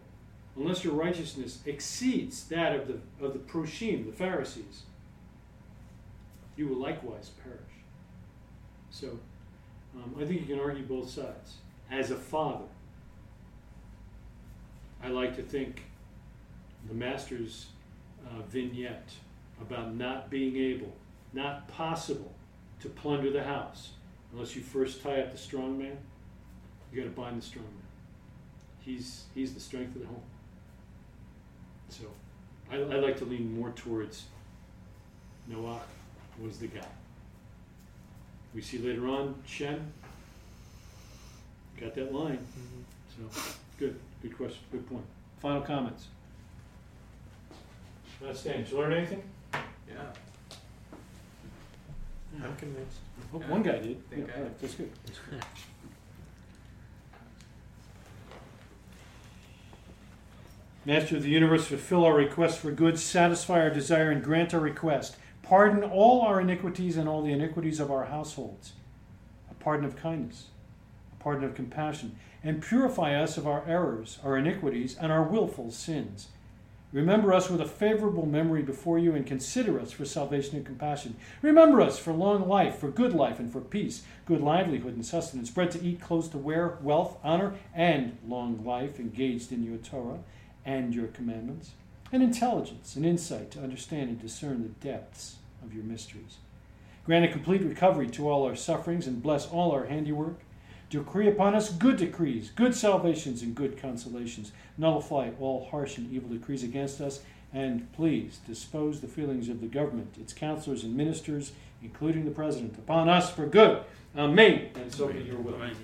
Speaker 1: Unless your righteousness exceeds that of the of the Perushim, the Pharisees, you will likewise perish. So um, I think you can argue both sides. As a father, I like to think the master's uh, vignette about not being able, not possible, to plunder the house unless you first tie up the strong man. You got to bind the strong man. He's he's the strength of the home. So, I, I like to lean more towards Noah was the guy. We see later on Shem got that line. Mm-hmm. So, good, good question, good point. Final comments. Uh, Last stand. Did you learn anything?
Speaker 5: Yeah.
Speaker 12: I'm convinced.
Speaker 1: I hope one guy did.
Speaker 5: Think
Speaker 1: Yeah,
Speaker 5: I-
Speaker 1: all right, that's good. Master of the universe, fulfill our request for good, satisfy our desire, and grant our request. Pardon all our iniquities and all the iniquities of our households. A pardon of kindness, a pardon of compassion, and purify us of our errors, our iniquities, and our willful sins. Remember us with a favorable memory before you, and consider us for salvation and compassion. Remember us for long life, for good life, and for peace, good livelihood and sustenance, bread to eat, clothes to wear, wealth, honor, and long life engaged in your Torah and your commandments, and intelligence and insight to understand and discern the depths of your mysteries. Grant a complete recovery to all our sufferings and bless all our handiwork. Decree upon us good decrees, good salvations, and good consolations. Nullify all harsh and evil decrees against us, and please dispose the feelings of the government, its counselors and ministers, including the president, upon us for good. Amen. And so be your will.
Speaker 11: Amen.